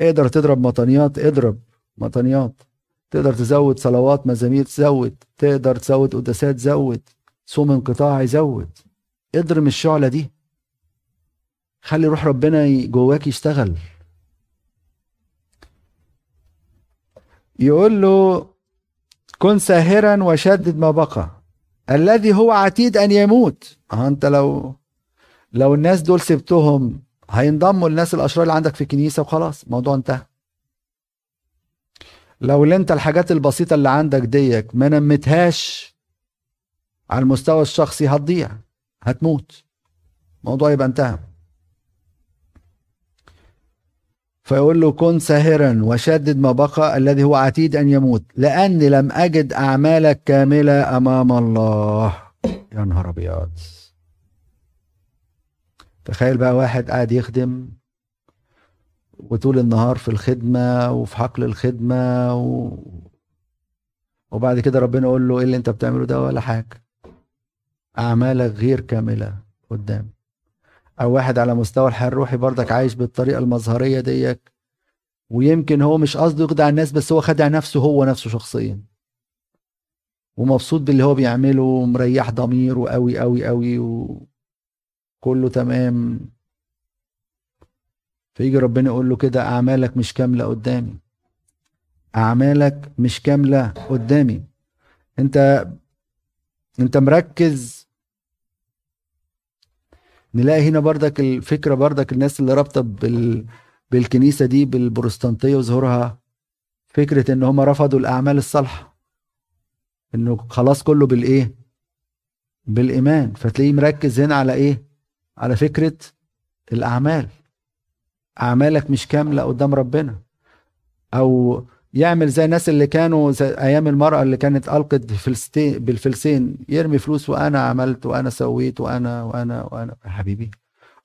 أقدر تضرب مطنيات اضرب مطنيات تقدر تزود صلوات مزامير تزود تقدر تزود قداسات زود. صوم انقطاعي زود. اضرم الشعلة دي. خلي روح ربنا جواك يشتغل. يقول له كن ساهرا وشدد ما بقى. الذي هو عتيد أن يموت. آه أنت لو لو الناس دول سبتهم هينضموا للناس الأشرار اللي عندك في الكنيسة وخلاص الموضوع انتهى. لو اللي أنت الحاجات البسيطة اللي عندك ديك ما نمتهاش على المستوى الشخصي هتضيع هتموت. الموضوع يبقى انتهى. فيقول له كن ساهرا وشدد ما بقى الذي هو عتيد أن يموت لأني لم أجد أعمالك كاملة أمام الله. يا نهار أبيض. تخيل بقى واحد قاعد يخدم وطول النهار في الخدمة وفي حقل الخدمة و... وبعد كده ربنا يقول له إيه اللي أنت بتعمله ده ولا حاجة؟ أعمالك غير كاملة قدام. أو واحد على مستوى الحياة الروحي برضك عايش بالطريقة المظهرية ديك. ويمكن هو مش قصده يخدع الناس بس هو خدع نفسه هو نفسه شخصيا. ومبسوط باللي هو بيعمله ومريح ضميره قوي قوي قوي وكله تمام. فيجي ربنا يقول له كده أعمالك مش كاملة قدامي. أعمالك مش كاملة قدامي. أنت أنت مركز نلاقي هنا بردك الفكرة بردك الناس اللي رابطة بال بالكنيسة دي بالبروتستانتيه وظهورها فكرة إن هم رفضوا الأعمال الصالحة. إنه خلاص كله بالإيه؟ بالإيمان. فتلاقيه مركز هنا على إيه؟ على فكرة الأعمال. أعمالك مش كاملة قدام ربنا. أو يعمل زي الناس اللي كانوا زي أيام المرأة اللي كانت ألقت بالفلسين يرمي فلوس وأنا عملت وأنا سويت وأنا وأنا وأنا. يا حبيبي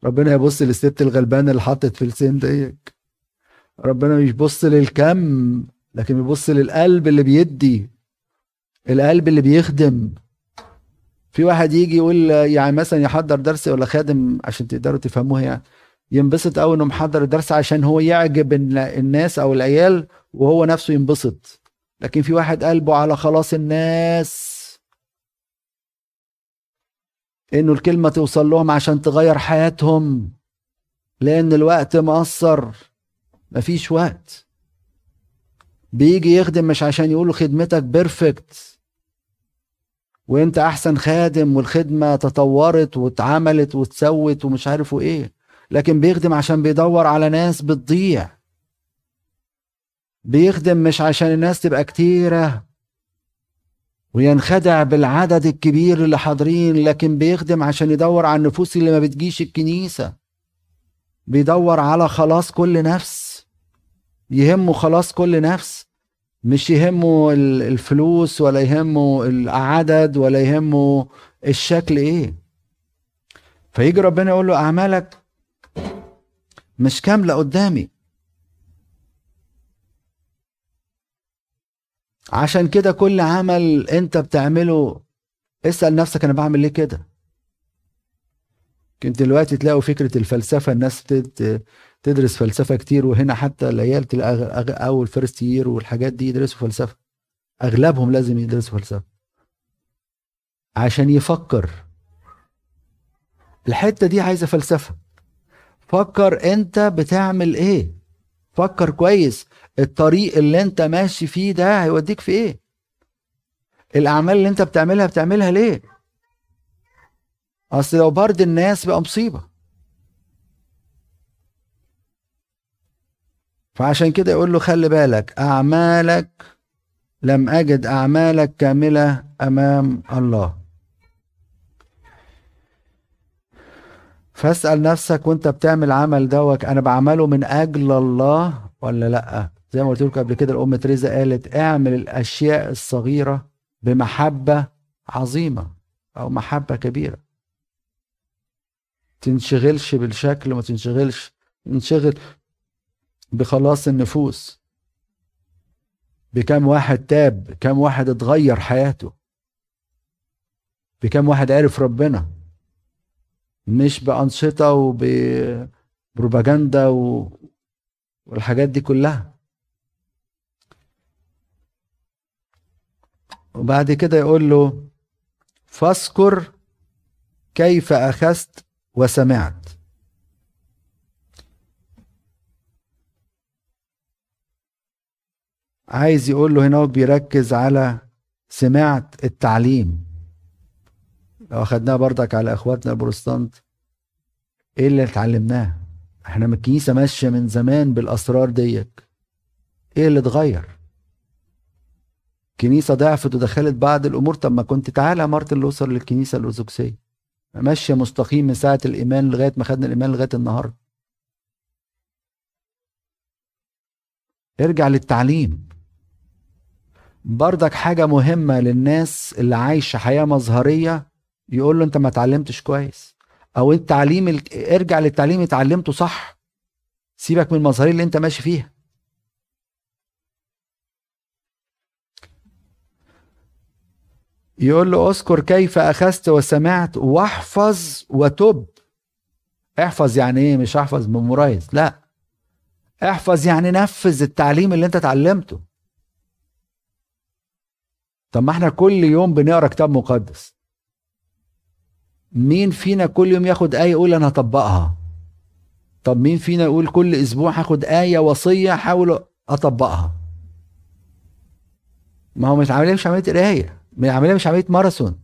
ربنا يبص للست الغلبانة اللي حطت فلسين ديك. ربنا مش بيبص للكم لكن بيبص للقلب اللي بيدي. القلب اللي بيخدم. في واحد يجي يقول يعني مثلا يحضر درس ولا خادم عشان تقدروا تفهموها يعني ينبسط قوي إنه محضر الدرس عشان هو يعجب الناس أو العيال وهو نفسه ينبسط. لكن في واحد قلبه على خلاص الناس. إنه الكلمة توصل لهم عشان تغير حياتهم. لأن الوقت مقصر. مفيش وقت. بيجي يخدم مش عشان يقولوا خدمتك بيرفكت وأنت أحسن خادم والخدمة تطورت واتعملت واتسوت ومش عارفوا إيه لكن بيخدم عشان بيدور على ناس بتضيع. بيخدم مش عشان الناس تبقى كتيرة وينخدع بالعدد الكبير اللي حاضرين لكن بيخدم عشان يدور على النفوس اللي ما بتجيش الكنيسة. بيدور على خلاص كل نفس. يهمه خلاص كل نفس. مش يهمه الفلوس ولا يهمه العدد ولا يهمه الشكل إيه. فيجي ربنا يقول له أعمالك مش كاملة قدامي. عشان كده كل عمل انت بتعمله اسأل نفسك أنا بعمل ليه كده. كنت دلوقتي تلاقوا فكرة الفلسفة الناس تدرس فلسفة كتير وهنا حتى العيال تلاقي أول فيرست يير والحاجات دي يدرسوا فلسفة. أغلبهم لازم يدرسوا فلسفة. عشان يفكر. الحتة دي عايزة فلسفة. فكر انت بتعمل إيه. فكر كويس الطريق اللي انت ماشي فيه ده هيوديك في إيه؟ الأعمال اللي انت بتعملها بتعملها ليه؟ أصل لو برد الناس بقى مصيبة. فعشان كده يقول له خلي بالك أعمالك لم أجد أعمالك كاملة أمام الله. فاسأل نفسك وانت بتعمل عمل دوك أنا بعمله من أجل الله ولا لأ؟ زي ما قلت لكم قبل كده الأم تريزا قالت اعمل الأشياء الصغيرة بمحبة عظيمة أو محبة كبيرة. تنشغلش بالشكل وما تنشغلش انشغل بخلاص النفوس. بكم واحد تاب كم واحد اتغير حياته. بكم واحد عرف ربنا. مش بأنشطة وبروباجندا و... والحاجات دي كلها. وبعد كده يقول له فاذكر كيف أخذت وسمعت. عايز يقول له هنا بيركز على سمعت التعليم. لو أخدناها بردك على إخواتنا البروتستانت. إيه اللي اتعلمناه؟ إحنا من الكنيسة ماشية من زمان بالأسرار ديك. إيه اللي اتغير؟ كنيسه ضعفت ودخلت بعض الأمور. طب ما كنت تعالى مارتن لوثر للكنيسة الأرثوذكسية. ماشية مستقيم من ساعة الإيمان لغاية ما خدنا الإيمان لغاية النهارده. ارجع للتعليم. بردك حاجة مهمة للناس اللي عايشة حياة مظهرية يقول له انت ما اتعلمتش كويس. أو انت تعليم ال... ارجع للتعليم اتعلمته صح. سيبك من المظاهر اللي انت ماشي فيها. يقول له اذكر كيف اخذت وسمعت واحفظ وتب. احفظ يعني إيه؟ مش احفظ ميمورايز. لا. احفظ يعني نفذ التعليم اللي انت اتعلمته. طب ما إحنا كل يوم بنقرا كتاب مقدس. مين فينا كل يوم ياخد آية يقول أنا هطبقها طب مين فينا يقول كل أسبوع هاخد آية وصية أحاول أطبقها؟ ما هو مش عملية مش عملية قراية عملية مش عملية ماراثون.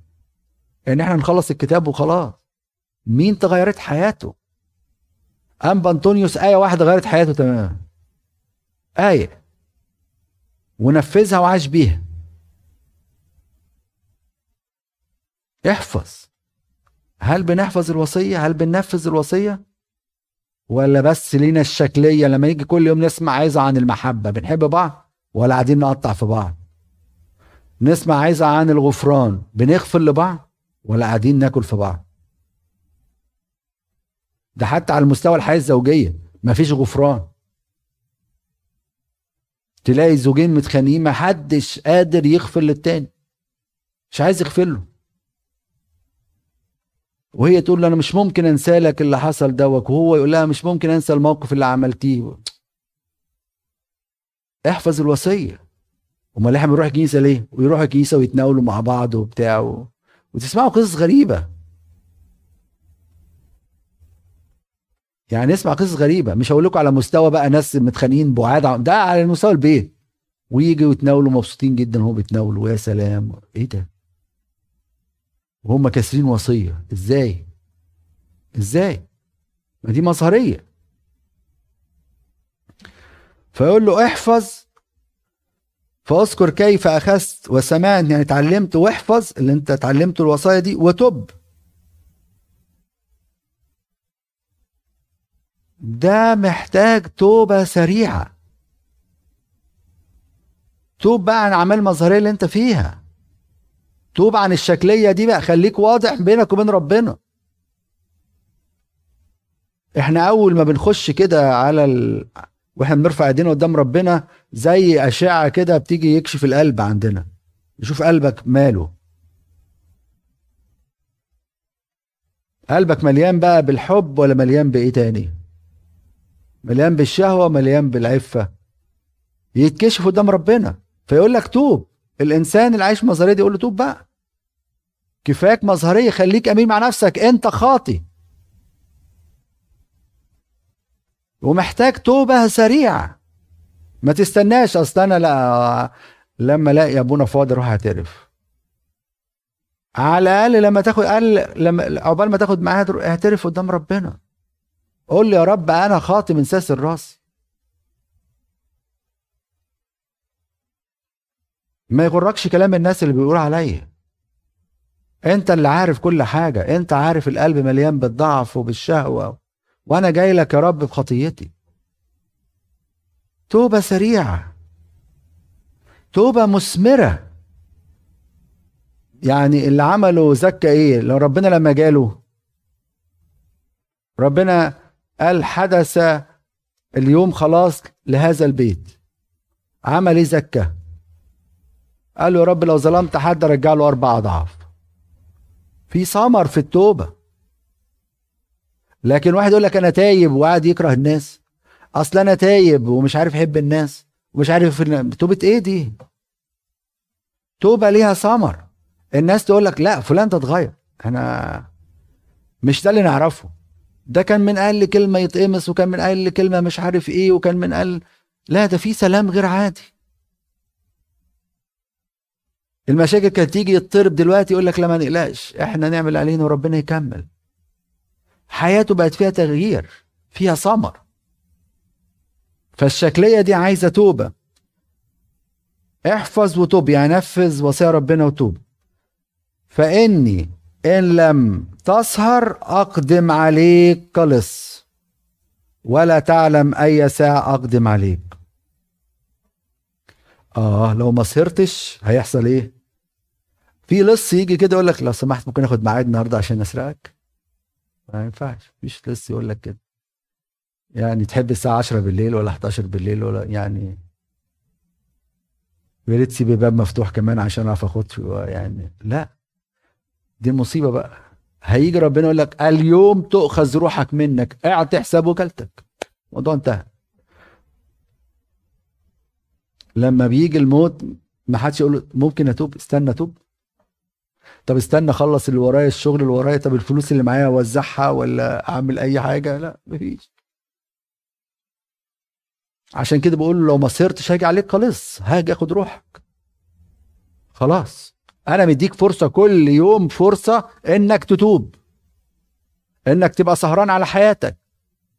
ان إحنا نخلص الكتاب وخلاص. مين تغيرت حياته؟ أنبا أنطونيوس آية واحدة غيرت حياته تماما. آية. ونفذها وعاش بيها. احفظ. هل بنحفظ الوصية؟ هل بننفذ الوصية؟ ولا بس لينا الشكلية؟ لما يجي كل يوم نسمع عايزة عن المحبة بنحب بعض ولا قاعدين نقطع في بعض؟ نسمع عايزة عن الغفران بنغفر لبعض ولا قاعدين ناكل في بعض؟ ده حتى على المستوى الحياة الزوجية مفيش غفران. تلاقي زوجين متخانقين محدش قادر يغفر للتاني مش عايز يغفر له. وهي تقول له أنا مش ممكن أنسى لك اللي حصل دوت وهو يقول لها مش ممكن أنسى الموقف اللي عملتيه. احفظ الوصية. أمال إحنا بنروح الكنيسة ليه؟ ويروحوا الكنيسة ويتناولوا مع بعض وبتاع و... وتسمعوا قصص غريبة. يعني نسمع قصص غريبة. مش هقول لكم على مستوى بقى ناس متخانقين بعاد ده على مستوى البيت. ويجي ويتناولوا مبسوطين جدا وهو بيتناولوا. ويا سلام. إيه ده؟ وهم كاسرين وصية. إزاي؟ إزاي؟ ما دي مظهرية. فيقول له احفظ فاذكر كيف أخذت وسمعت يعني اتعلمت واحفظ اللي أنت اتعلمته الوصايا دي وتب. ده محتاج توبة سريعة. توب بقى عن أعمال مظهرية اللي أنت فيها. توب عن الشكلية دي بقى. خليك واضح بينك وبين ربنا. إحنا أول ما بنخش كده على ال... وإحنا بنرفع ايدينا قدام ربنا زي أشعة كده بتيجي يكشف القلب عندنا. يشوف قلبك ماله. قلبك مليان بقى بالحب ولا مليان بإيه تاني؟ مليان بالشهوة مليان بالعفة. يتكشف قدام ربنا. فيقول لك توب. الإنسان اللي عايش مظهرية دي يقول له توب بقى. كفاك مظهرية خليك أمين مع نفسك أنت خاطي. ومحتاج توبة سريعة. ما تستناش أصل أنا لا لما ألاقي أبونا فاضي أروح أعترف. على الأقل لما تاخد أقل لما عقبال ما تاخد معاه اعترف قدام ربنا. قول لي يا رب أنا خاطي من ساس الرأس. ما يغركش كلام الناس اللي بيقول عليا. انت اللي عارف كل حاجة. انت عارف القلب مليان بالضعف وبالشهوة. وأنا جاي لك يا رب بخطيتي. توبة سريعة. توبة مثمره يعني اللي عمله زكى إيه؟ لو ربنا لما جاله. ربنا قال حدث اليوم خلاص لهذا البيت. عمل إيه زكى قال له يا رب لو ظلمت حد ارجع له أربع أضعاف. في ثمر في التوبة. لكن واحد يقول لك أنا تايب وقاعد يكره الناس. أصل أنا تايب ومش عارف احب الناس. ومش عارف توبة إيه دي؟ توبة ليها ثمر. الناس تقول لك لا فلان تتغير أنا مش ده اللي نعرفه. ده كان من أقل كلمة يتقمص وكان من أقل كلمة مش عارف إيه وكان من أقل لا ده في سلام غير عادي. المشاكل كانت تيجي يضطرب دلوقتي يقول لك لا ما نقلقش إحنا نعمل علينا وربنا يكمل. حياته بقت فيها تغيير فيها ثمر. فالشكلية دي عايزة توبة. احفظ وتوب يعني نفذ وصايا ربنا وتوب. فإني إن لم تسهر أقدم عليك كلص ولا تعلم أي ساعة أقدم عليك. آه لو ما سهرتش هيحصل إيه؟ في لص يجي كده يقول لك لو سمحت ممكن آخد ميعاد النهارده عشان أسرقك. ما ينفعش مفيش لص يقول لك كده. يعني تحب الساعة 10 بالليل ولا 11 بالليل ولا يعني يا ريت تسيب الباب مفتوح كمان عشان أعرف أخد يعني. لا دي مصيبة بقى. هيجي ربنا يقول لك اليوم تؤخذ روحك منك اقعد تحسب وكالتك. الموضوع انتهى. لما بيجي الموت ما حدش يقول له ممكن أتوب؟ استنى أتوب. طب استنى اخلص اللي ورايا الشغل اللي ورايا طب الفلوس اللي معايا اوزعها ولا اعمل اي حاجة؟ لا مفيش. عشان كده بقول له لو ما صرتش هاجي عليك خلاص هاجي اخد روحك. خلاص. أنا مديك فرصة كل يوم فرصة انك تتوب. انك تبقى سهران على حياتك.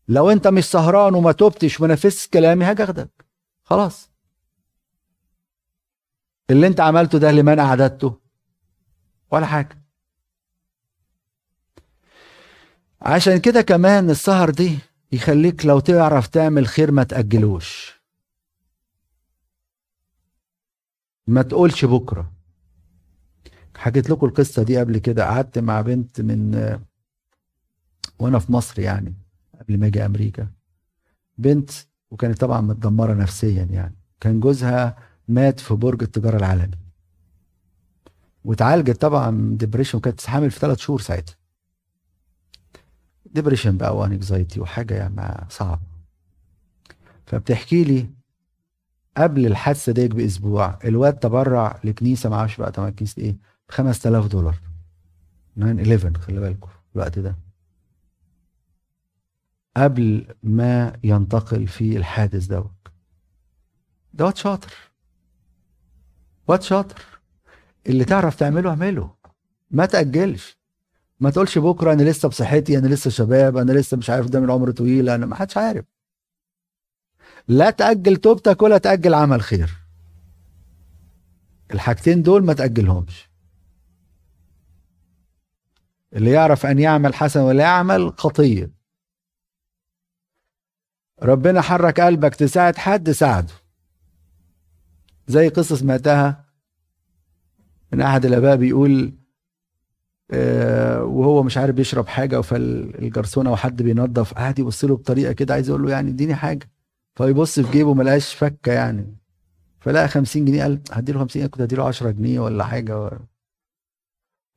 لو انت مش سهران وما توبتش وما نفذتش كلامي هاجي اخدك. خلاص. اللي انت عملته ده لمن اعددته؟ ولا حاجة. عشان كده كمان السهر دي يخليك لو تعرف تعمل خير ما تأجلوش. ما تقولش بكرة. حكيت لكم القصة دي قبل كده. قعدت مع بنت من وأنا في مصر يعني قبل ما أجي أمريكا. بنت وكانت طبعا متدمرة نفسيا يعني. كان جوزها مات في برج التجارة العالمي واتعالجت طبعا depression وكانت حامل في ثلاث شهور ساعتها. depression بقى و anxiety وحاجة يعني صعبة. فبتحكي لي قبل الحادثة ديك بأسبوع الواد تبرع لكنيسة ما أعرفش بقى طبعا كنيسة إيه ب 5000 دولار. 9 11 خلي بالكم الوقت ده. قبل ما ينتقل في الحادث دوت. دوت شاطر. واد شاطر. اللي تعرف تعمله اعمله. ما تأجلش. ما تقولش بكرة أنا لسه بصحتي أنا لسه شباب أنا لسه مش عارف ده من عمر طويل أنا ما حدش عارف. لا تأجل توبتك ولا تأجل عمل خير. الحاجتين دول ما تأجلهمش. اللي يعرف أن يعمل حسن ولا يعمل خطيه ربنا حرك قلبك تساعد حد ساعده. زي قصة سمعتها من أحد الآباء بيقول آه وهو مش عارف يشرب حاجة فالجرسونة وحد بينظف قاعد يبص له بطريقة كده عايز يقول له يعني اديني حاجة. فيبص في جيبه ما لقاش فكة يعني. فلقى 50 جنيه قال هديله 50 كنت هديله 10 جنيه ولا حاجة.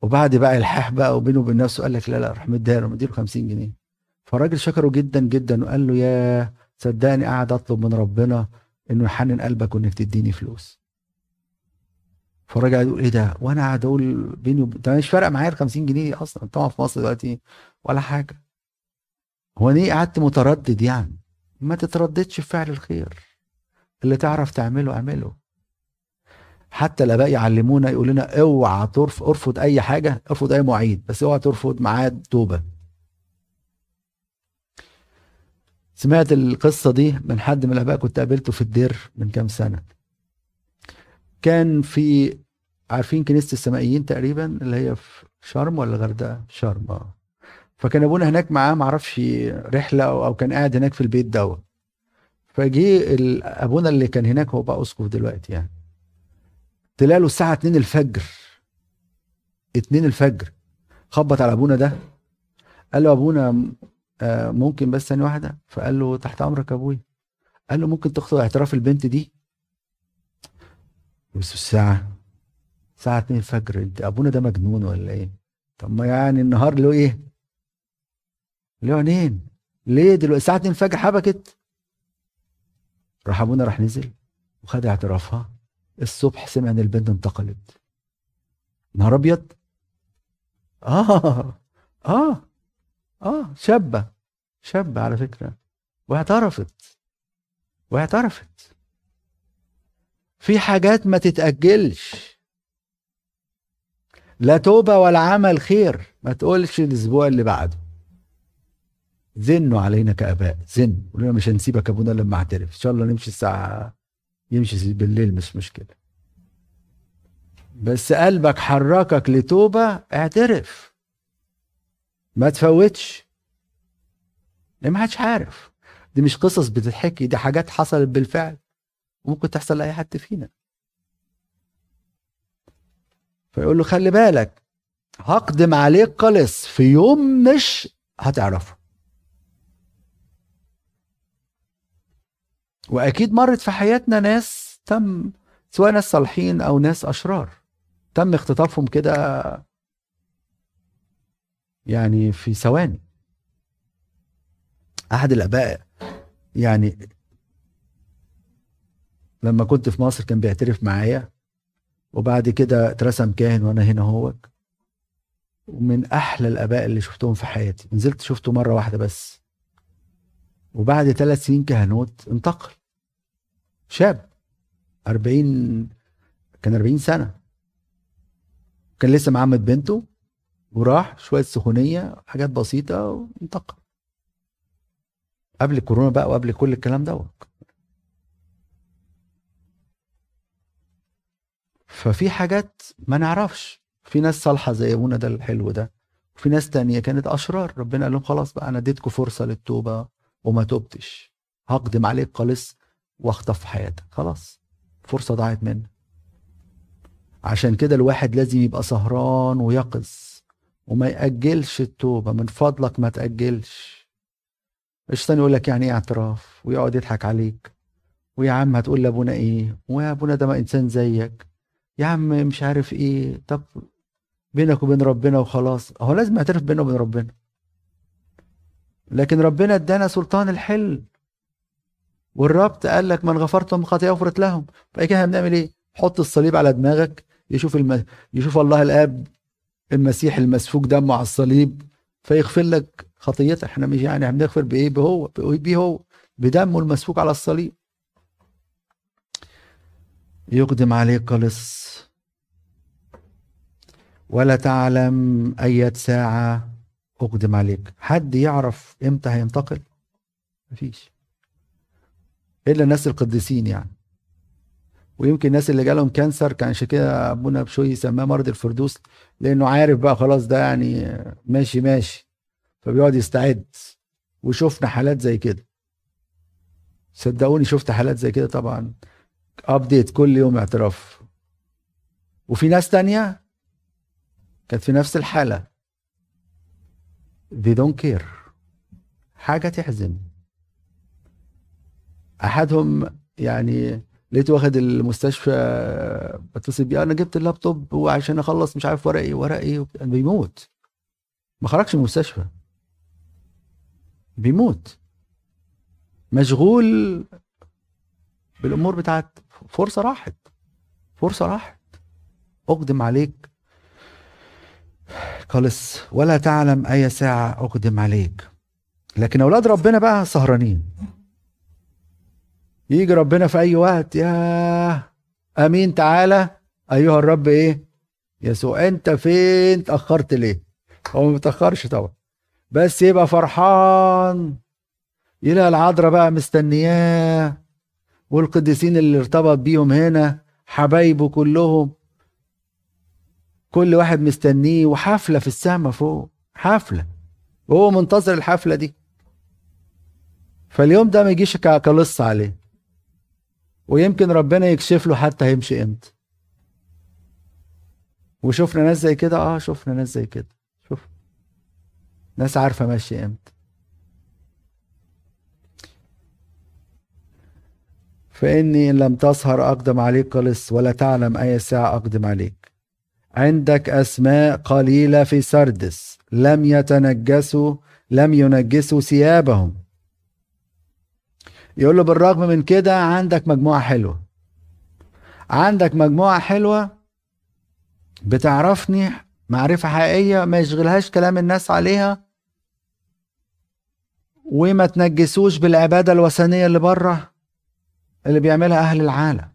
وبعد بقى الحاح بقى وبينه وبين نفسه قال لك لا لا راح له مديله 50 جنيه. فالراجل شكره جدا جدا وقال له يا صدقني قاعد أطلب من ربنا إنه يحنن قلبك وإنك تديني فلوس. فالراجل يقول إيه ده؟ وأنا قاعد أقول بيني وب... ده مش فارق معايا ال 50 جنيه أصلا طبعا في مصر دلوقتي ولا حاجة. هو ليه قعدت متردد يعني؟ ما تترددش في فعل الخير. اللي تعرف تعمله اعمله. حتى الآباء يعلمونا يقول لنا اوعى ترفض ارفض أي حاجة ارفض أي مواعيد بس اوعى ترفض ميعاد توبة. سمعت القصة دي من حد من الآباء كنت قابلته في الدير من كام سنة. كان في عارفين كنيسة السمائيين تقريبا اللي هي في شرم ولا غردقة؟ شرم آه. فكان أبونا هناك معاه معرفش رحلة أو, أو كان قاعد هناك في البيت دوت. فجي أبونا اللي كان هناك هو بقى أسقف دلوقتي يعني. طلع له الساعة 2 الفجر. 2 الفجر. خبط على أبونا ده. قال له أبونا آه، ممكن بس ثانية واحدة؟ فقال له تحت أمرك أبوي. قال له ممكن تاخد اعتراف البنت دي؟ بس الساعة الساعة 2 الفجر. انت أبونا ده مجنون ولا إيه؟ طب ما يعني النهار له إيه؟ له عينين. ليه دلوقتي الساعة 2 الفجر حبكت؟ راح أبونا راح نزل وخد اعترافها. الصبح سمع إن البنت انتقلت. نهار أبيض. آه. آه. آه. شابة. شابة على فكرة. واعترفت. واعترفت. في حاجات ما تتأجلش. لا توبة ولا عمل خير. ما تقولش الأسبوع اللي بعده. زنوا علينا كآباء. زن قولوا مش هنسيبك أبونا لما اعترف إن شاء الله نمشي الساعة يمشي بالليل مش مشكلة. بس قلبك حركك لتوبة اعترف. ما تفوتش. لأن ما حدش عارف. دي مش قصص بتتحكي دي حاجات حصلت بالفعل. وممكن تحصل لأي حد فينا. فيقول له خلي بالك هقدم عليك قلص في يوم مش هتعرفه. وأكيد مرت في حياتنا ناس تم سواء ناس صالحين أو ناس أشرار تم اختطافهم كده يعني في ثواني. أحد الأباء يعني لما كنت في مصر كان بيعترف معايا وبعد كده اترسم كاهن وأنا هنا هوك ومن أحلى الآباء اللي شفتهم في حياتي. نزلت شفته مرة واحدة بس. وبعد ثلاث سنين كهنوت انتقل. شاب. 40 كان 40 سنة. كان لسه معمد بنته. وراح شوية سخونية حاجات بسيطة وانتقل. قبل الكورونا بقى وقبل كل الكلام دوت. ففي حاجات ما نعرفش. في ناس صالحة زي أبونا ده الحلو ده وفي ناس تانية كانت أشرار. ربنا قال لهم خلاص بقى أنا اديتكم فرصة للتوبة وما توبتش هقدم عليك خالص واخطف حياتك. خلاص فرصة ضاعت منك عشان كده الواحد لازم يبقى سهران ويقظ وما يأجلش التوبة. من فضلك ما تأجلش. الشيطان يقول لك؟ يعني إيه اعتراف؟ ويقعد يضحك عليك. ويا عم هتقول لأبونا إيه؟ ويا أبونا ده ما إنسان زيك. يا عم مش عارف إيه طب بينك وبين ربنا وخلاص. هو لازم يعترف بينه وبين ربنا. لكن ربنا ادانا سلطان الحل. والربط قال لك من غفرت لهم خطيئة غفرت لهم. فإيه كده هنعمل إيه؟ حط الصليب على دماغك يشوف الم... يشوف الله الآب المسيح المسفوك دمه على الصليب فيغفر لك خطيتك إحنا مش يعني هنغفر بإيه؟ بهو بيه هو. بدمه المسفوك على الصليب. يقدم عليك لص ولا تعلم أية ساعة أقدم عليك. حد يعرف إمتى هينتقل؟ مفيش. إلا الناس القديسين يعني. ويمكن الناس اللي جالهم كانسر كان عشان كده أبونا بشوي سماه مرض الفردوس لأنه عارف بقى خلاص ده يعني ماشي ماشي. فبيقعد يستعد. وشفنا حالات زي كده. صدقوني شفت حالات زي كده طبعا. ابديت كل يوم اعتراف. وفي ناس تانية كانت في نفس الحالة. They don't care. حاجة تحزن. أحدهم يعني لقيته واخد المستشفى بتصل بيه أنا جبت اللابتوب وعشان أخلص مش عارف ورق إيه ورق إيه بيموت. ما خرجش من المستشفى. بيموت. مشغول بالأمور بتاعت فرصة راحت. فرصة راحت. أقدم عليك. خالص. ولا تعلم أي ساعة أقدم عليك. لكن أولاد ربنا بقى سهرانين. يجي ربنا في أي وقت يا أمين تعالى. أيها الرب إيه؟ يسوع أنت فين؟ تأخرت ليه؟ هو ما بيتأخرش طبعا. بس يبقى فرحان. يلاقي العذراء بقى مستنياه. والقديسين اللي ارتبط بيهم هنا حبايبه كلهم. كل واحد مستنيه وحفلة في السماء فوق حفلة. وهو منتظر الحفلة دي. فاليوم ده ما يجيش كلص عليه. ويمكن ربنا يكشف له حتى هيمشي إمتى. وشفنا ناس زي كده؟ آه شفنا ناس زي كده. شوف. ناس عارفة ماشية إمتى. فإني إن لم تسهر أقدم عليك قلص ولا تعلم أي ساعة أقدم عليك. عندك أسماء قليلة في سردس لم يتنجسوا لم ينجسوا ثيابهم. يقول له بالرغم من كده عندك مجموعة حلوة. عندك مجموعة حلوة بتعرفني معرفة حقيقية ما يشغلهاش كلام الناس عليها وما تنجسوش بالعبادة الوثنية اللي بره. اللي بيعملها أهل العالم.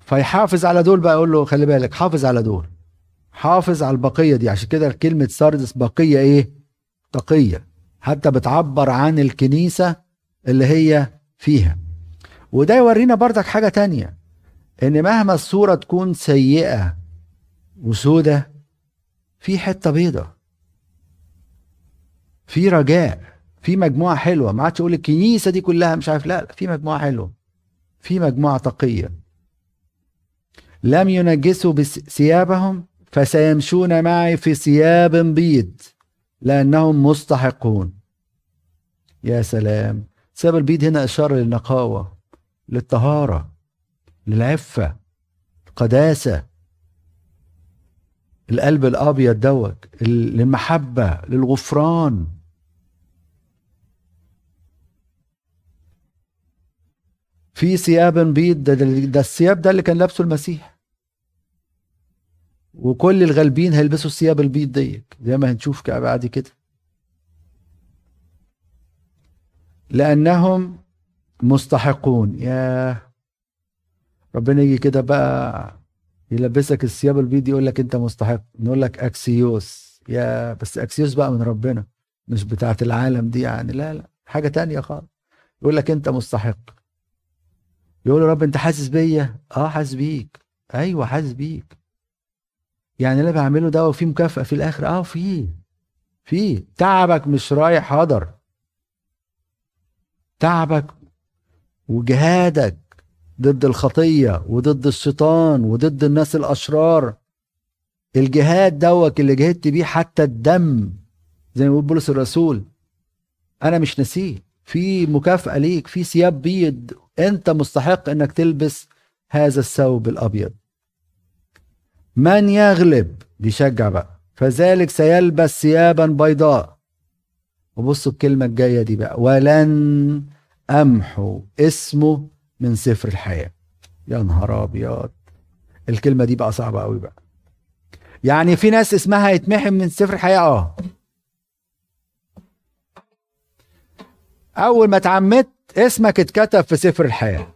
فيحافظ على دول بقى يقول له خلي بالك حافظ على دول. حافظ على البقية دي. عشان كده كلمة ساردس بقية إيه؟ تقيه حتى بتعبر عن الكنيسة اللي هي فيها. وده يورينا بردك حاجة تانية إن مهما الصورة تكون سيئة وسودة في حتة بيضة في رجاء في مجموعة حلوة. ما عادش أقول الكنيسة دي كلها مش عارف لا في مجموعة حلوة في مجموعة تقيه لم ينجسوا بثيابهم فسيمشون معي في ثياب بيض لأنهم مستحقون. يا سلام! ثياب البيض هنا إشارة للنقاوة للطهارة للعفة القداسة القلب الأبيض دوت للمحبة للغفران. في ثياب بيض ده, ده الثياب ده اللي كان لابسه المسيح. وكل الغالبين هيلبسوا الثياب البيض ديت زي ما هنشوف بعد كده. لأنهم مستحقون. يا ربنا يجي كده بقى يلبسك الثياب البيض يقول لك انت مستحق. نقول لك أكسيوس. يا بس أكسيوس بقى من ربنا مش بتاعت العالم دي يعني. لا لا حاجة تانية خالص. يقول لك انت مستحق. يقول يا رب انت حاسس بيا؟ آه حاسس بيك. أيوه حاسس بيك. يعني اللي بعمله ده وفي مكافأة في الآخر. آه في في. تعبك مش رايح هدر. تعبك وجهادك ضد الخطية وضد الشيطان وضد الناس الأشرار. الجهاد دوك اللي جهدت بيه حتى الدم زي ما بيقول بولس الرسول. أنا مش نسيه في مكافأة ليك في ثياب بيض. أنت مستحق إنك تلبس هذا الثوب الأبيض. من يغلب؟ بيشجع بقى. فذلك سيلبس ثيابا بيضاء. وبصوا الكلمة الجاية دي بقى. ولن أمحو اسمه من سفر الحياة. يا نهار أبيض. الكلمة دي بقى صعبة قوي بقى. يعني في ناس اسمها يتمحي من سفر الحياة آه. أول ما اتعمدت اسمك اتكتب في سفر الحياة.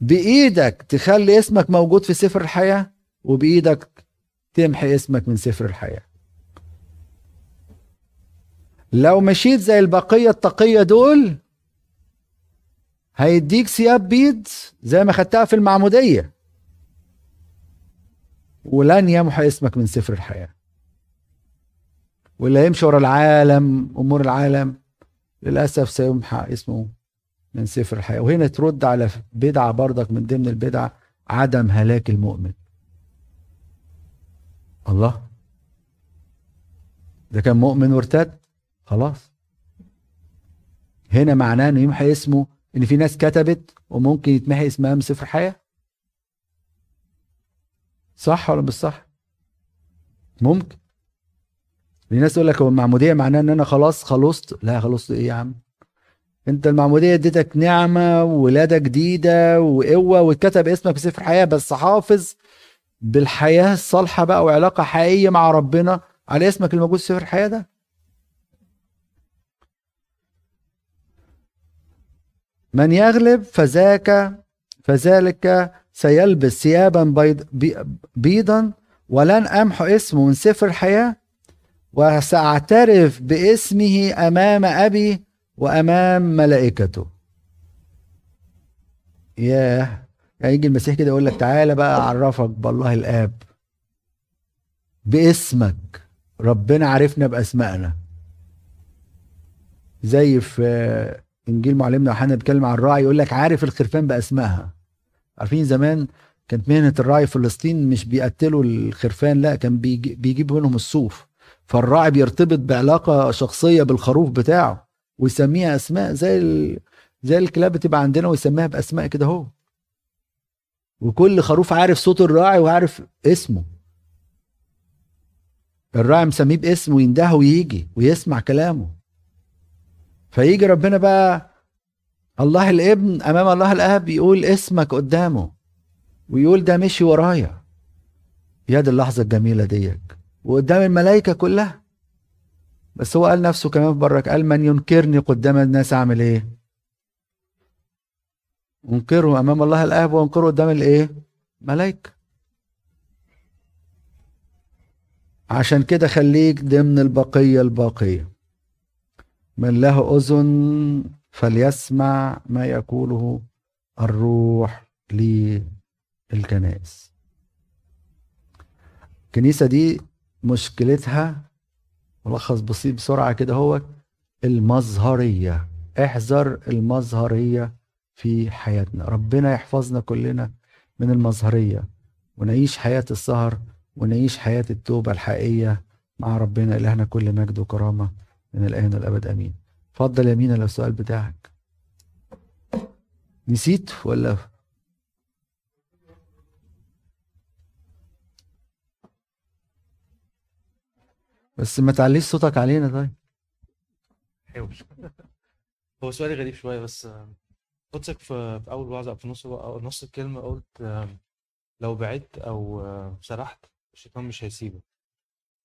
بإيدك تخلي اسمك موجود في سفر الحياة وبإيدك تمحي اسمك من سفر الحياة. لو مشيت زي البقية التقية دول هيديك ثياب بيض زي ما خدتها في المعمودية. ولن يمحى اسمك من سفر الحياة. واللي هيمشي ورا العالم أمور العالم للأسف سيمحى اسمه من سفر الحياة. وهنا ترد على بدعة برضك من ضمن البدع عدم هلاك المؤمن. الله؟ ده كان مؤمن وارتد خلاص. هنا معناه إنه يمحى اسمه إن في ناس كتبت وممكن يتمحي اسمها من سفر حياه صح ولا مش صح؟ ممكن. الناس تقول لك هو المعمودية معناه إن أنا خلاص خلصت. لا خلصت إيه يا عم؟ أنت المعمودية اديتك نعمة وولادة جديدة وقوة واتكتب اسمك في سفر حياة بس حافظ بالحياة الصالحة بقى وعلاقة حقيقية مع ربنا على اسمك الموجود في سفر الحياة ده. من يغلب فذاك فذلك سيلبس ثيابا بيض بيضا ولن أمحو اسمه من سفر الحياة وسأعترف باسمه أمام أبي وأمام ملائكته. ياه! يعني يجي المسيح كده يقول لك تعالى بقى أعرفك بالله الآب. باسمك ربنا عرفنا بأسمائنا. زي في إنجيل معلمنا يوحنا بيتكلم عن الراعي يقول لك عارف الخرفان بأسمائها. عارفين زمان كانت مهنة الراعي في فلسطين مش بيقتلوا الخرفان لا كان بيجيب منهم الصوف. فالراعي بيرتبط بعلاقة شخصية بالخروف بتاعه ويسميها أسماء زي ال... زي الكلاب بتبقى عندنا ويسميها بأسماء كده أهو. وكل خروف عارف صوت الراعي وعارف اسمه. الراعي مسميه باسمه ويندهه ويجي ويسمع كلامه. فيجي ربنا بقى الله الابن أمام الله الأب يقول اسمك قدامه ويقول ده مشي ورايا. يا دي اللحظة الجميلة ديك. وقدام الملائكة كلها. بس هو قال نفسه كمان برك قال من ينكرني قدام الناس أعمل إيه؟ أنكره أمام الله الأب وأنكره قدام الإيه؟ ملائكة. عشان كده خليك ضمن البقية الباقية. من له أذن فليسمع ما يقوله الروح للكنائس الكنيسة دي مشكلتها ملخص بسيط بسرعة كده هو المظهريه احذر المظهريه في حياتنا. ربنا يحفظنا كلنا من المظهريه ونعيش حياة السهر ونعيش حياة التوبة الحقيقية مع ربنا إلهنا كل مجد وكرامة. من الآن والأبد آمين. اتفضل يا مينا لو السؤال بتاعك. نسيت ولا؟ بس ما تعليش صوتك علينا طيب. هو سؤالي غريب شوية بس آه، قدسك في أول وعظة في نص أو نص الكلمة قلت آه، لو بعدت أو آه، سرحت الشيطان مش هيسيبك.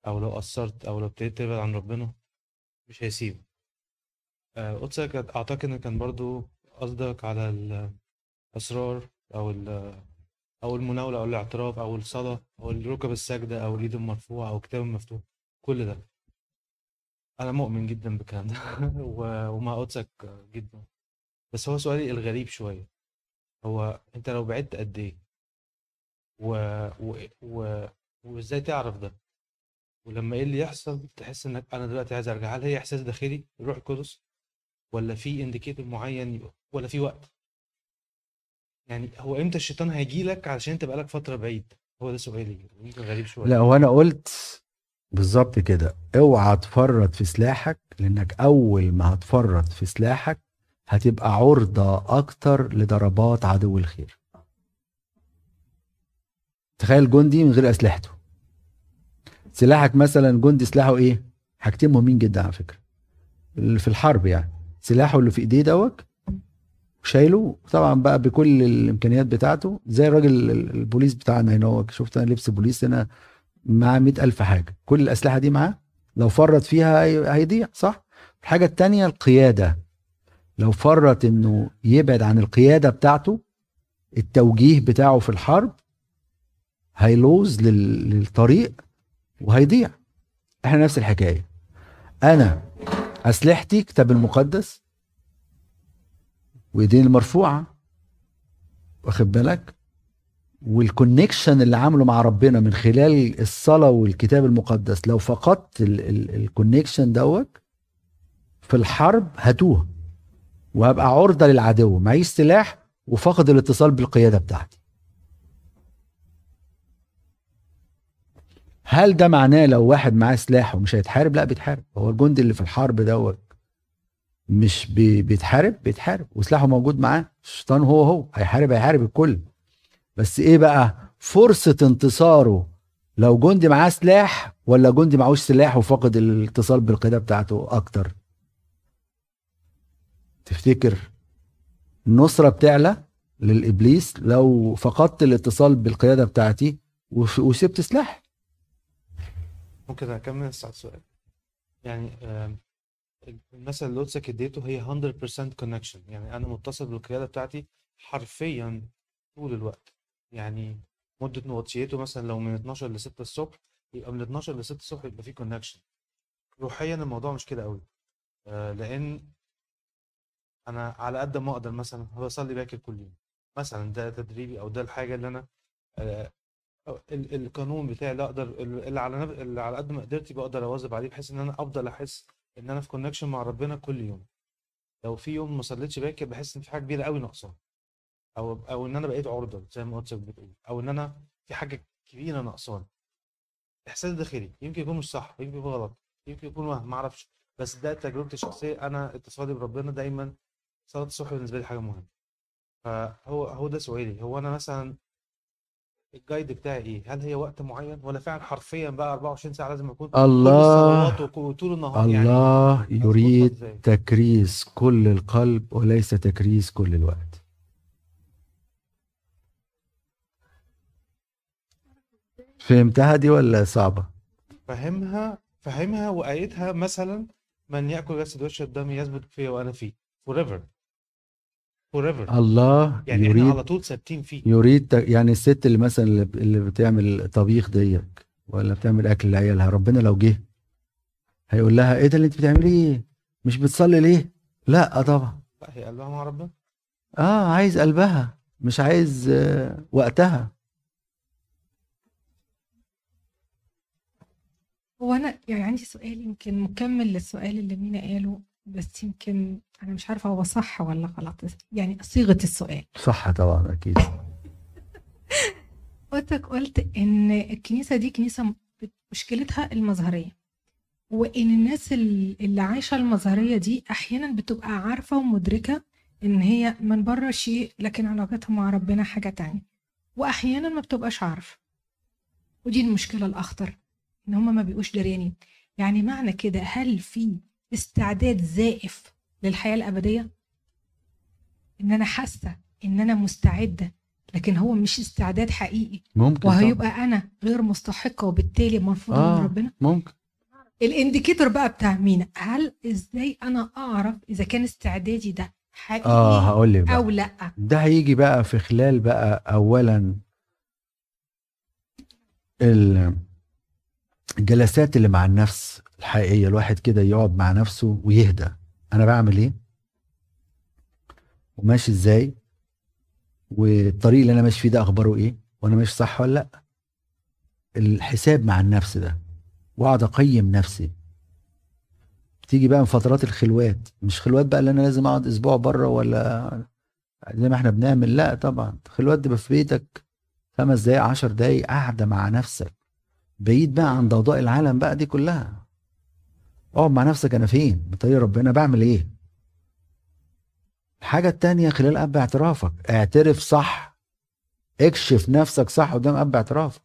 أو لو قصرت أو لو ابتديت تبعد عن ربنا مش هيسيبك آه، أعتقد إن كان برضو قصدك على الأسرار أو أو المناولة أو الاعتراف أو الصلاة أو الركب الساجده أو اليد المرفوعة أو الكتاب المفتوح كل ده. أنا مؤمن جدا بالكلام ده. [LAUGHS] ومع قدسك جدا. بس هو سؤالي الغريب شوية. هو أنت لو بعدت قد إيه؟ و... و... و... وإزاي تعرف ده؟ ولما إيه اللي يحصل؟ تحس إنك أنا دلوقتي عايز أرجع. هل هي إحساس داخلي؟ الروح القدس ولا في انديكيتور معين؟ ولا في وقت؟ يعني هو إمتى الشيطان هيجي لك علشان أنت بقالك فترة بعيد؟ هو ده سؤالي. يمكن غريب شوية. لا وأنا قلت بالظبط كده. اوعى تفرط في سلاحك لأنك أول ما هتفرط في سلاحك هتبقى عرضة أكتر لضربات عدو الخير. تخيل جندي من غير أسلحته. سلاحك مثلا جندي سلاحه إيه؟ حاجتين مهمين جدا على فكرة. اللي في الحرب يعني. سلاحه اللي في إيديه دوت شايله طبعا بقى بكل الإمكانيات بتاعته. زي الراجل البوليس بتاعنا هنا هو شفت أنا لبس بوليس هنا معاه مئة ألف حاجة. كل الأسلحة دي معاه. لو فرط فيها هي- هيضيع صح؟ الحاجة التانية القيادة. لو فرط إنه يبعد عن القيادة بتاعته التوجيه بتاعه في الحرب هيلوز لل- للطريق وهيضيع. إحنا نفس الحكاية. أنا أسلحتي كتاب المقدس وإيدين المرفوعة واخد بالك؟ وال connection اللي عامله مع ربنا من خلال الصلاة والكتاب المقدس لو فقدت ال connection دوت في الحرب هتوه وهبقى عرضة للعدو معيش سلاح وفقد الاتصال بالقيادة بتاعتي. هل ده معناه لو واحد معاه سلاح ومش هيتحارب؟ لا بيتحارب. هو الجندي اللي في الحرب دوت مش بي- بيتحارب؟ بيتحارب. وسلاحه موجود معاه. الشيطان هو هو. هيحارب هيحارب الكل. بس إيه بقى؟ فرصة انتصاره. لو جندي معاه سلاح ولا جندي معهوش سلاح وفقد الاتصال بالقيادة بتاعته أكتر؟ تفتكر النصرة بتعلى للإبليس؟ لو فقدت الاتصال بالقيادة بتاعتي وسبت سلاح. ممكن أكمل على السؤال يعني المثل اللي قدسك اديته هي 100% connection يعني أنا متصل بالقيادة بتاعتي حرفيا طول الوقت. يعني مدة نواتشيته مثلا لو من 12 ل 6 الصبح يبقى من 12 ل 6 الصبح يبقى في كونكشن روحيا الموضوع مش كده قوي آه، لأن أنا على قد ما أقدر مثلا بصلي باكر كل يوم. مثلا ده تدريبي أو ده الحاجة اللي أنا آه، القانون بتاعي اللي أقدر اللي على نب- اللي على قد ما قدرتي بقدر أواظب عليه بحيث إن أنا أفضل أحس إن أنا في كونكشن مع ربنا كل يوم. لو في يوم ما صليتش باكر بحس إن في حاجة كبيرة قوي ناقصاني. أو أو إن أنا بقيت عرضة زي ما قدسك بتقول. أو إن أنا في حاجة كبيرة ناقصاني. إحساس داخلي. يمكن يكون مش صح يمكن يكون غلط يمكن يكون وهم ما أعرفش. بس ده تجربتي الشخصية. أنا اتصالي بربنا دايما صلاة الصبح بالنسبة لي حاجة مهمة. فهو هو ده سؤالي. هو أنا مثلا الجايد بتاعي إيه؟ هل هي وقت معين؟ ولا فعلا حرفيا بقى 24 ساعة لازم أكون الله. وطول النهار يعني. الله يريد؟ تكريس كل القلب وليس تكريس كل الوقت. فهمتها دي ولا صعبة؟ فهمها فهمها وآيتها مثلا من يأكل جسد ويشرب دمي يثبت فيا وأنا فيه. Forever forever. الله يعني إحنا يريد على طول ثابتين فيه. يريد يعني الست اللي مثلا اللي بتعمل طبيخ ديك ولا بتعمل أكل لعيالها ربنا لو جه هيقول لها إيه ده اللي أنت بتعمليه؟ مش بتصلي ليه؟ لا طبعا. لا هي قلبها مع ربنا. آه عايز قلبها مش عايز آه، وقتها. هو أنا يعني عندي سؤال يمكن مكمل للسؤال اللي مينا قاله. بس يمكن أنا مش عارفة هو صح ولا غلط. يعني صيغة السؤال. صح طبعا أكيد. [LAUGHS] قلتك قلت إن الكنيسة دي كنيسة مشكلتها المظهريه وإن الناس ال- اللي عايشة المظهريه دي أحيانا بتبقى عارفة ومدركة إن هي من بره شيء لكن علاقتها مع ربنا حاجة تانية. واحيانا ما بتبقاش عارفة. ودي المشكلة الأخطر إن هما ما بيبقوش دريانين. يعني معنى كده هل في استعداد زائف للحياة الأبدية؟ إن أنا حاسة إن أنا مستعدة لكن هو مش استعداد حقيقي. ممكن طبعاً. وهيبقى أنا غير مستحقة وبالتالي مرفوضه آه. من ربنا ممكن. الإنديكيتور بقى بتاع مين هل إزاي أنا أعرف إذا كان استعدادي ده حقيقي آه هقول لك بقى. أو لأ؟ ده هيجي بقى في خلال بقى اولا ال- الجلسات اللي مع النفس. الحقيقية الواحد كده يقعد مع نفسه ويهدى. أنا بعمل إيه؟ وماشي إزاي؟ والطريق اللي أنا ماشي فيه ده أخباره إيه؟ وأنا ماشي صح ولا لأ؟ الحساب مع النفس ده وأقعد أقيم نفسي. تيجي بقى من فترات الخلوات مش خلوات بقى اللي أنا لازم أقعد أسبوع بره ولا زي ما إحنا بنعمل لأ طبعا. خلوات تبقى في بيتك خمس دقايق عشر دقايق قاعدة مع نفسك. بعيد بقى عن ضوضاء العالم بقى دي كلها. اقعد مع نفسك أنا فين؟ بطريق ربنا بعمل إيه؟ الحاجة التانية خلال اب اعترافك اعترف صح. اكشف نفسك صح قدام اب اعترافك.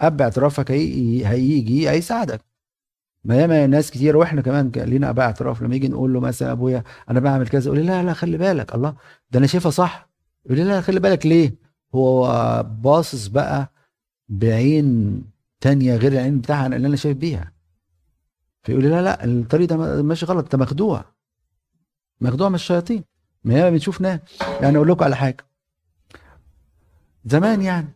اب اعترافك هيجي هيجي هيساعدك. ما ياما ناس كتير وإحنا كمان لينا اباء اعتراف لما يجي نقول له مثلا أبويا أنا بعمل كذا يقول لي لا لا خلي بالك. الله ده أنا شايفها صح. يقول لي لا خلي بالك. ليه؟ هو باصص بقى بعين تانية غير العين بتاعها اللي أنا شايف بيها. فيقول لي لا لا الطريق ده ماشي غلط انت مخدوع. مخدوع من الشياطين. ما ياما بنشوف ناس. يعني أقول لكم على حاجة. زمان يعني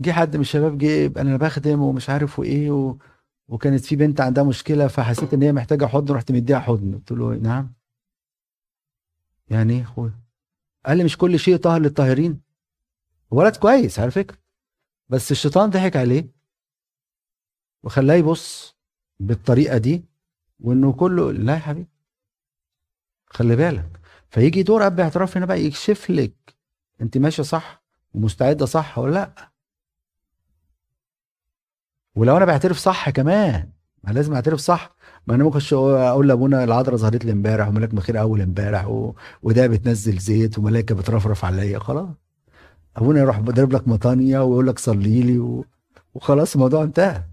جه حد من الشباب جه أنا بخدم ومش عارف وإيه و... وكانت في بنت عندها مشكلة فحسيت إن هي محتاجة حضن رحت مديها حضن. قلت له نعم. يعني إيه يا أخويا؟ قال لي مش كل شيء طاهر للطاهرين. ولد كويس على فكرة. بس الشيطان ضحك عليه وخلاه يبص. بالطريقة دي وإنه كله لا يا حبيبي. خلي بالك. فيجي دور أب اعتراف هنا بقى يكشف لك أنت ماشية صح ومستعدة صح ولا لأ. ولو أنا بعترف صح كمان ما لازم أعترف صح. ما أنا ممكن أقول لأبونا العذراء ظهرت لي إمبارح وملاك بخير اول امبارح و... وده بتنزل زيت وملائكة بترفرف عليا. خلاص. أبونا يروح ضارب لك مطانية ويقول لك صلي لي و... وخلاص الموضوع انتهى.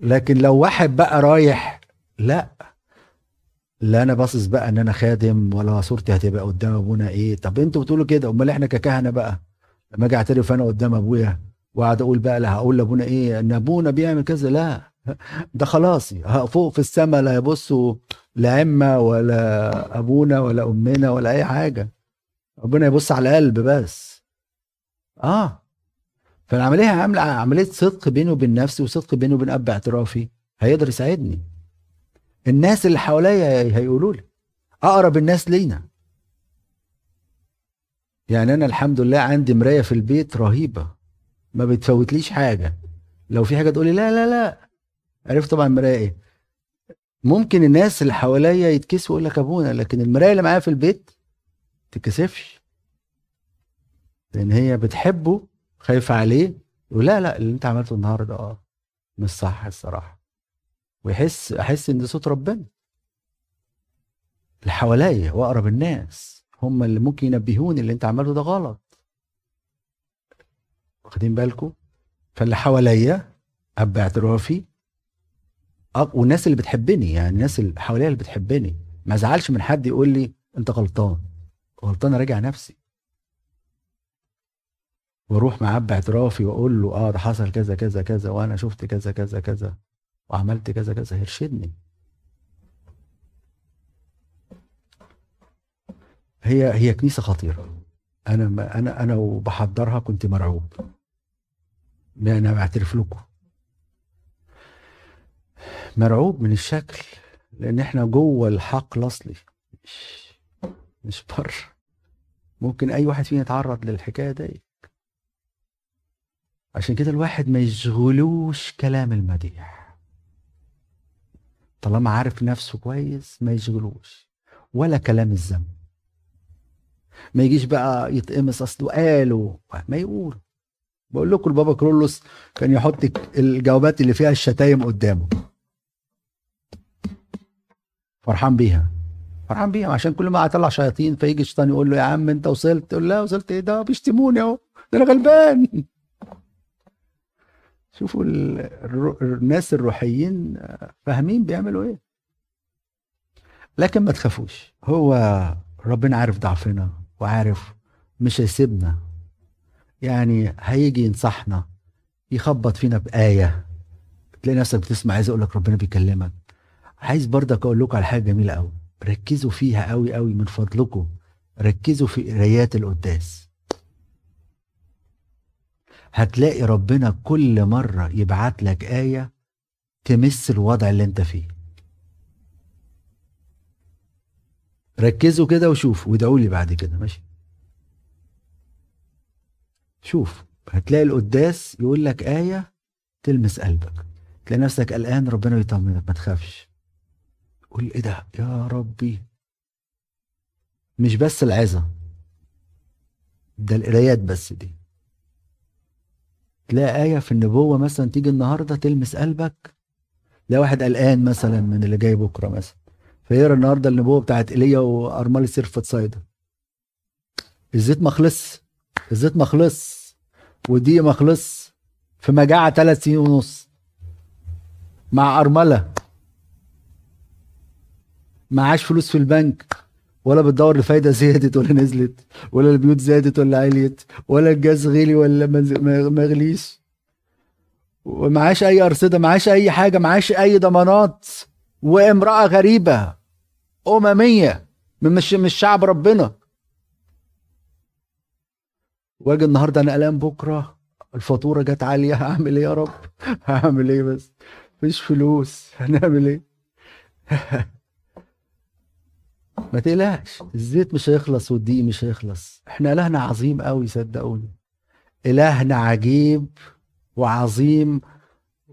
لكن لو واحد بقى رايح لا. لا أنا باصص بقى إن أنا خادم ولا صورتي هتبقى قدام أبونا إيه؟ طب أنتوا بتقولوا كده أمال إحنا ككهنة بقى؟ لما أجي أعترف أنا قدام أبويا وأقعد أقول بقى لا هقول لأبونا إيه؟ إن أبونا بيعمل كذا لا. ده خلاصي ها- فوق في السماء لا يبصوا لا ولا أبونا ولا أمنا ولا أي حاجة. ربنا يبص على القلب بس. آه. فالعملية عاملة عملية صدق بيني وبين نفسي وصدق بيني وبين أب اعترافي هيقدر يساعدني. الناس اللي حواليا هيقولوا لي أقرب الناس لينا. يعني أنا الحمد لله عندي مراية في البيت رهيبة ما بتفوتليش حاجة. لو في حاجة تقولي لا لا لا. عرفت طبعا المراية إيه. ممكن الناس اللي حواليا يتكسفوا يقول لك أبونا لكن المراية اللي معايا في البيت تتكسفش. لأن هي بتحبه خايفة عليه يقول لا لا اللي انت عملته النهارده آه مش صح الصراحة. ويحس أحس إن صوت ربنا. اللي حواليا واقرب الناس هم اللي ممكن ينبهوني اللي انت عملته ده غلط. واخدين بالكم؟ فاللي حواليا أب اعترافي والناس اللي بتحبني يعني الناس اللي حواليا اللي بتحبني. ما أزعلش من حد يقول لي أنت غلطان. غلطان اراجع نفسي. وأروح مع اب اعترافي واقول له آه ده حصل كذا كذا كذا وأنا شفت كذا كذا كذا وعملت كذا كذا يرشدني هي هي كنيسة خطيرة. أنا ما أنا أنا وبحضرها كنت مرعوب. أنا بعترف لكم. مرعوب من الشكل لأن إحنا جوه الحق الأصلي. مش مش بره ممكن أي واحد فينا يتعرض للحكاية دي. عشان كده الواحد ما يشغلوش كلام المديح. طالما عارف نفسه كويس ما يشغلوش ولا كلام الذنب. ما يجيش بقى يتقمص اصله قالوا ما يقول بقول لكم البابا كرولوس كان يحط الجوابات اللي فيها الشتايم قدامه. فرحان بيها. فرحان بيها عشان كل ما اطلع شياطين فيجي الشيطان يقول له يا عم أنت وصلت؟ يقول لا وصلت إيه؟ ده بيشتموني أهو. ده أنا غلبان. شوفوا الناس الروحيين فاهمين بيعملوا إيه. لكن ما تخافوش هو ربنا عارف ضعفنا وعارف مش هيسيبنا. يعني هيجي ينصحنا يخبط فينا بآية. تلاقي نفسك بتسمع عايز أقول لك ربنا بيكلمك. عايز برضك أقول لكم على حاجة جميلة قوي ركزوا فيها قوي قوي من فضلكم. ركزوا في قرايات القداس. هتلاقي ربنا كل مرة يبعت لك آية تمس الوضع اللي انت فيه. ركزوا كده وشوف وادعوا لي بعد كده ماشي؟ شوف هتلاقي القداس يقول لك آية تلمس قلبك. تلاقي نفسك قلقان ربنا يطمنك ما تخافش. قول إيه ده؟ يا ربي. مش بس العظة ده القرايات بس دي. تلاقي آية في النبوة مثلا تيجي النهاردة تلمس قلبك تلاقي واحد قلقان مثلا من اللي جاي بكرة مثلا. فيقرأ النهارده النبوة بتاعت إيليا وأرملة سرفة صيدا الزيت ما الزيت ما خلص والدقيق ما في مجاعة ثلاث سنين ونص. مع أرملة. معاش فلوس في البنك. ولا بتدور الفايدة زادت ولا نزلت ولا البيوت زادت ولا عليت ولا الجاز غلي ولا ما غليش. ومعاش أي أرصدة معاش أي حاجة معاش أي ضمانات. وامرأة غريبة أممية من مش مش شعب ربنا. واجي النهارده أنا قلقان بكرة الفاتورة جت عالية هعمل إيه يا رب؟ هعمل إيه بس؟ مفيش فلوس هنعمل إيه؟ [LAUGHS] ما تقلقش الزيت مش هيخلص والدقيق مش هيخلص. إحنا إلهنا عظيم قوي صدقوني. إلهنا عجيب وعظيم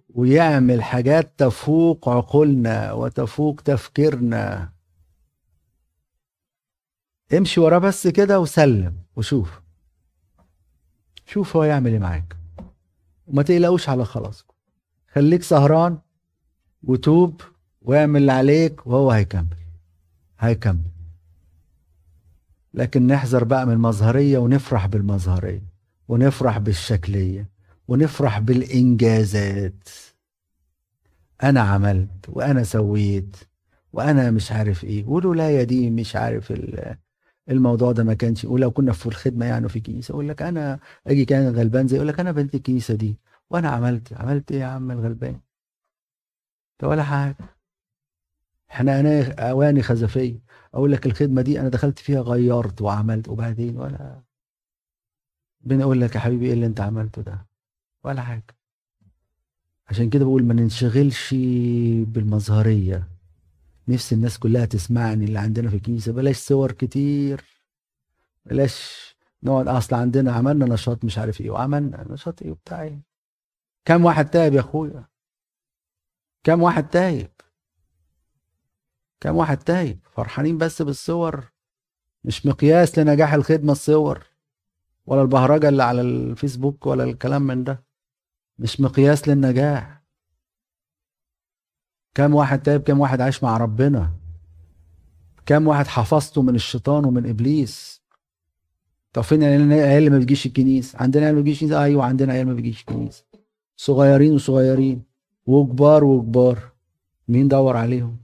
ويعمل حاجات تفوق عقولنا وتفوق تفكيرنا. امشي وراه بس كده وسلم وشوف. شوف هو يعمل إيه معاك. وما تقلقوش على خلاصكم. خليك سهران وتوب واعمل اللي عليك وهو هيكمل. هيكمل لكن نحذر بقى من المظهرية ونفرح بالمظهرية ونفرح بالشكلية ونفرح بالإنجازات. أنا عملت وأنا سويت وأنا مش عارف إيه والولاية دي مش عارف الموضوع ده ما كانش ولو كنا في الخدمة يعني في كنيسة يقول لك أنا أجي كان غلبان زي يقول لك أنا بنت الكنيسة دي وأنا عملت عملت إيه يا عم الغلبان؟ ده ولا حاجة. إحنا أواني خزفية. أقول لك الخدمة دي أنا دخلت فيها غيرت وعملت وبعدين ولا بنقول لك يا حبيبي إيه اللي أنت عملته ده؟ ولا حاجة. عشان كده بقول ما ننشغلش بالمظهريه نفسي الناس كلها تسمعني اللي عندنا في الكنيسة بلاش صور كتير. بلاش نقعد أصل عندنا عملنا نشاط مش عارف إيه وعملنا نشاط إيه وبتاع إيه. كم واحد تايب يا أخويا؟ كم واحد تايب؟ كم واحد تايب فرحانين بس بالصور مش مقياس لنجاح الخدمة الصور ولا البهرجة اللي على الفيسبوك ولا الكلام من ده. مش مقياس للنجاح. كم واحد تايب كم واحد عايش مع ربنا. كم واحد حفظته من الشيطان ومن إبليس. طب فين العيال ما بتجيش الكنيسه عندنا عيال ما بتجيش الكنيسه أيوه عندنا عيال ما بتجيش الكنيسه صغيرين وصغيرين. وكبار وكبار. مين دور عليهم؟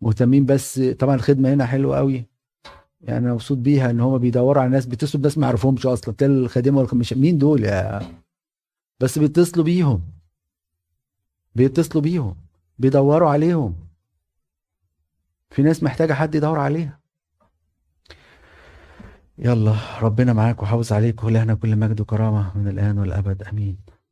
مهتمين بس طبعا الخدمة هنا حلوة قوي. يعني أنا مبسوط بيها إن هم بيدوروا على ناس بيتصلوا بناس ما يعرفهمش أصلا. تلاقي الخادمة مش مين دول يا؟ بس بيتصلوا بيهم. بيتصلوا بيهم. بيدوروا عليهم. في ناس محتاجة حد يدور عليها. يلا ربنا معاك وحافظ عليك ولهنا كل مجد وكرامة من الآن والأبد. أمين.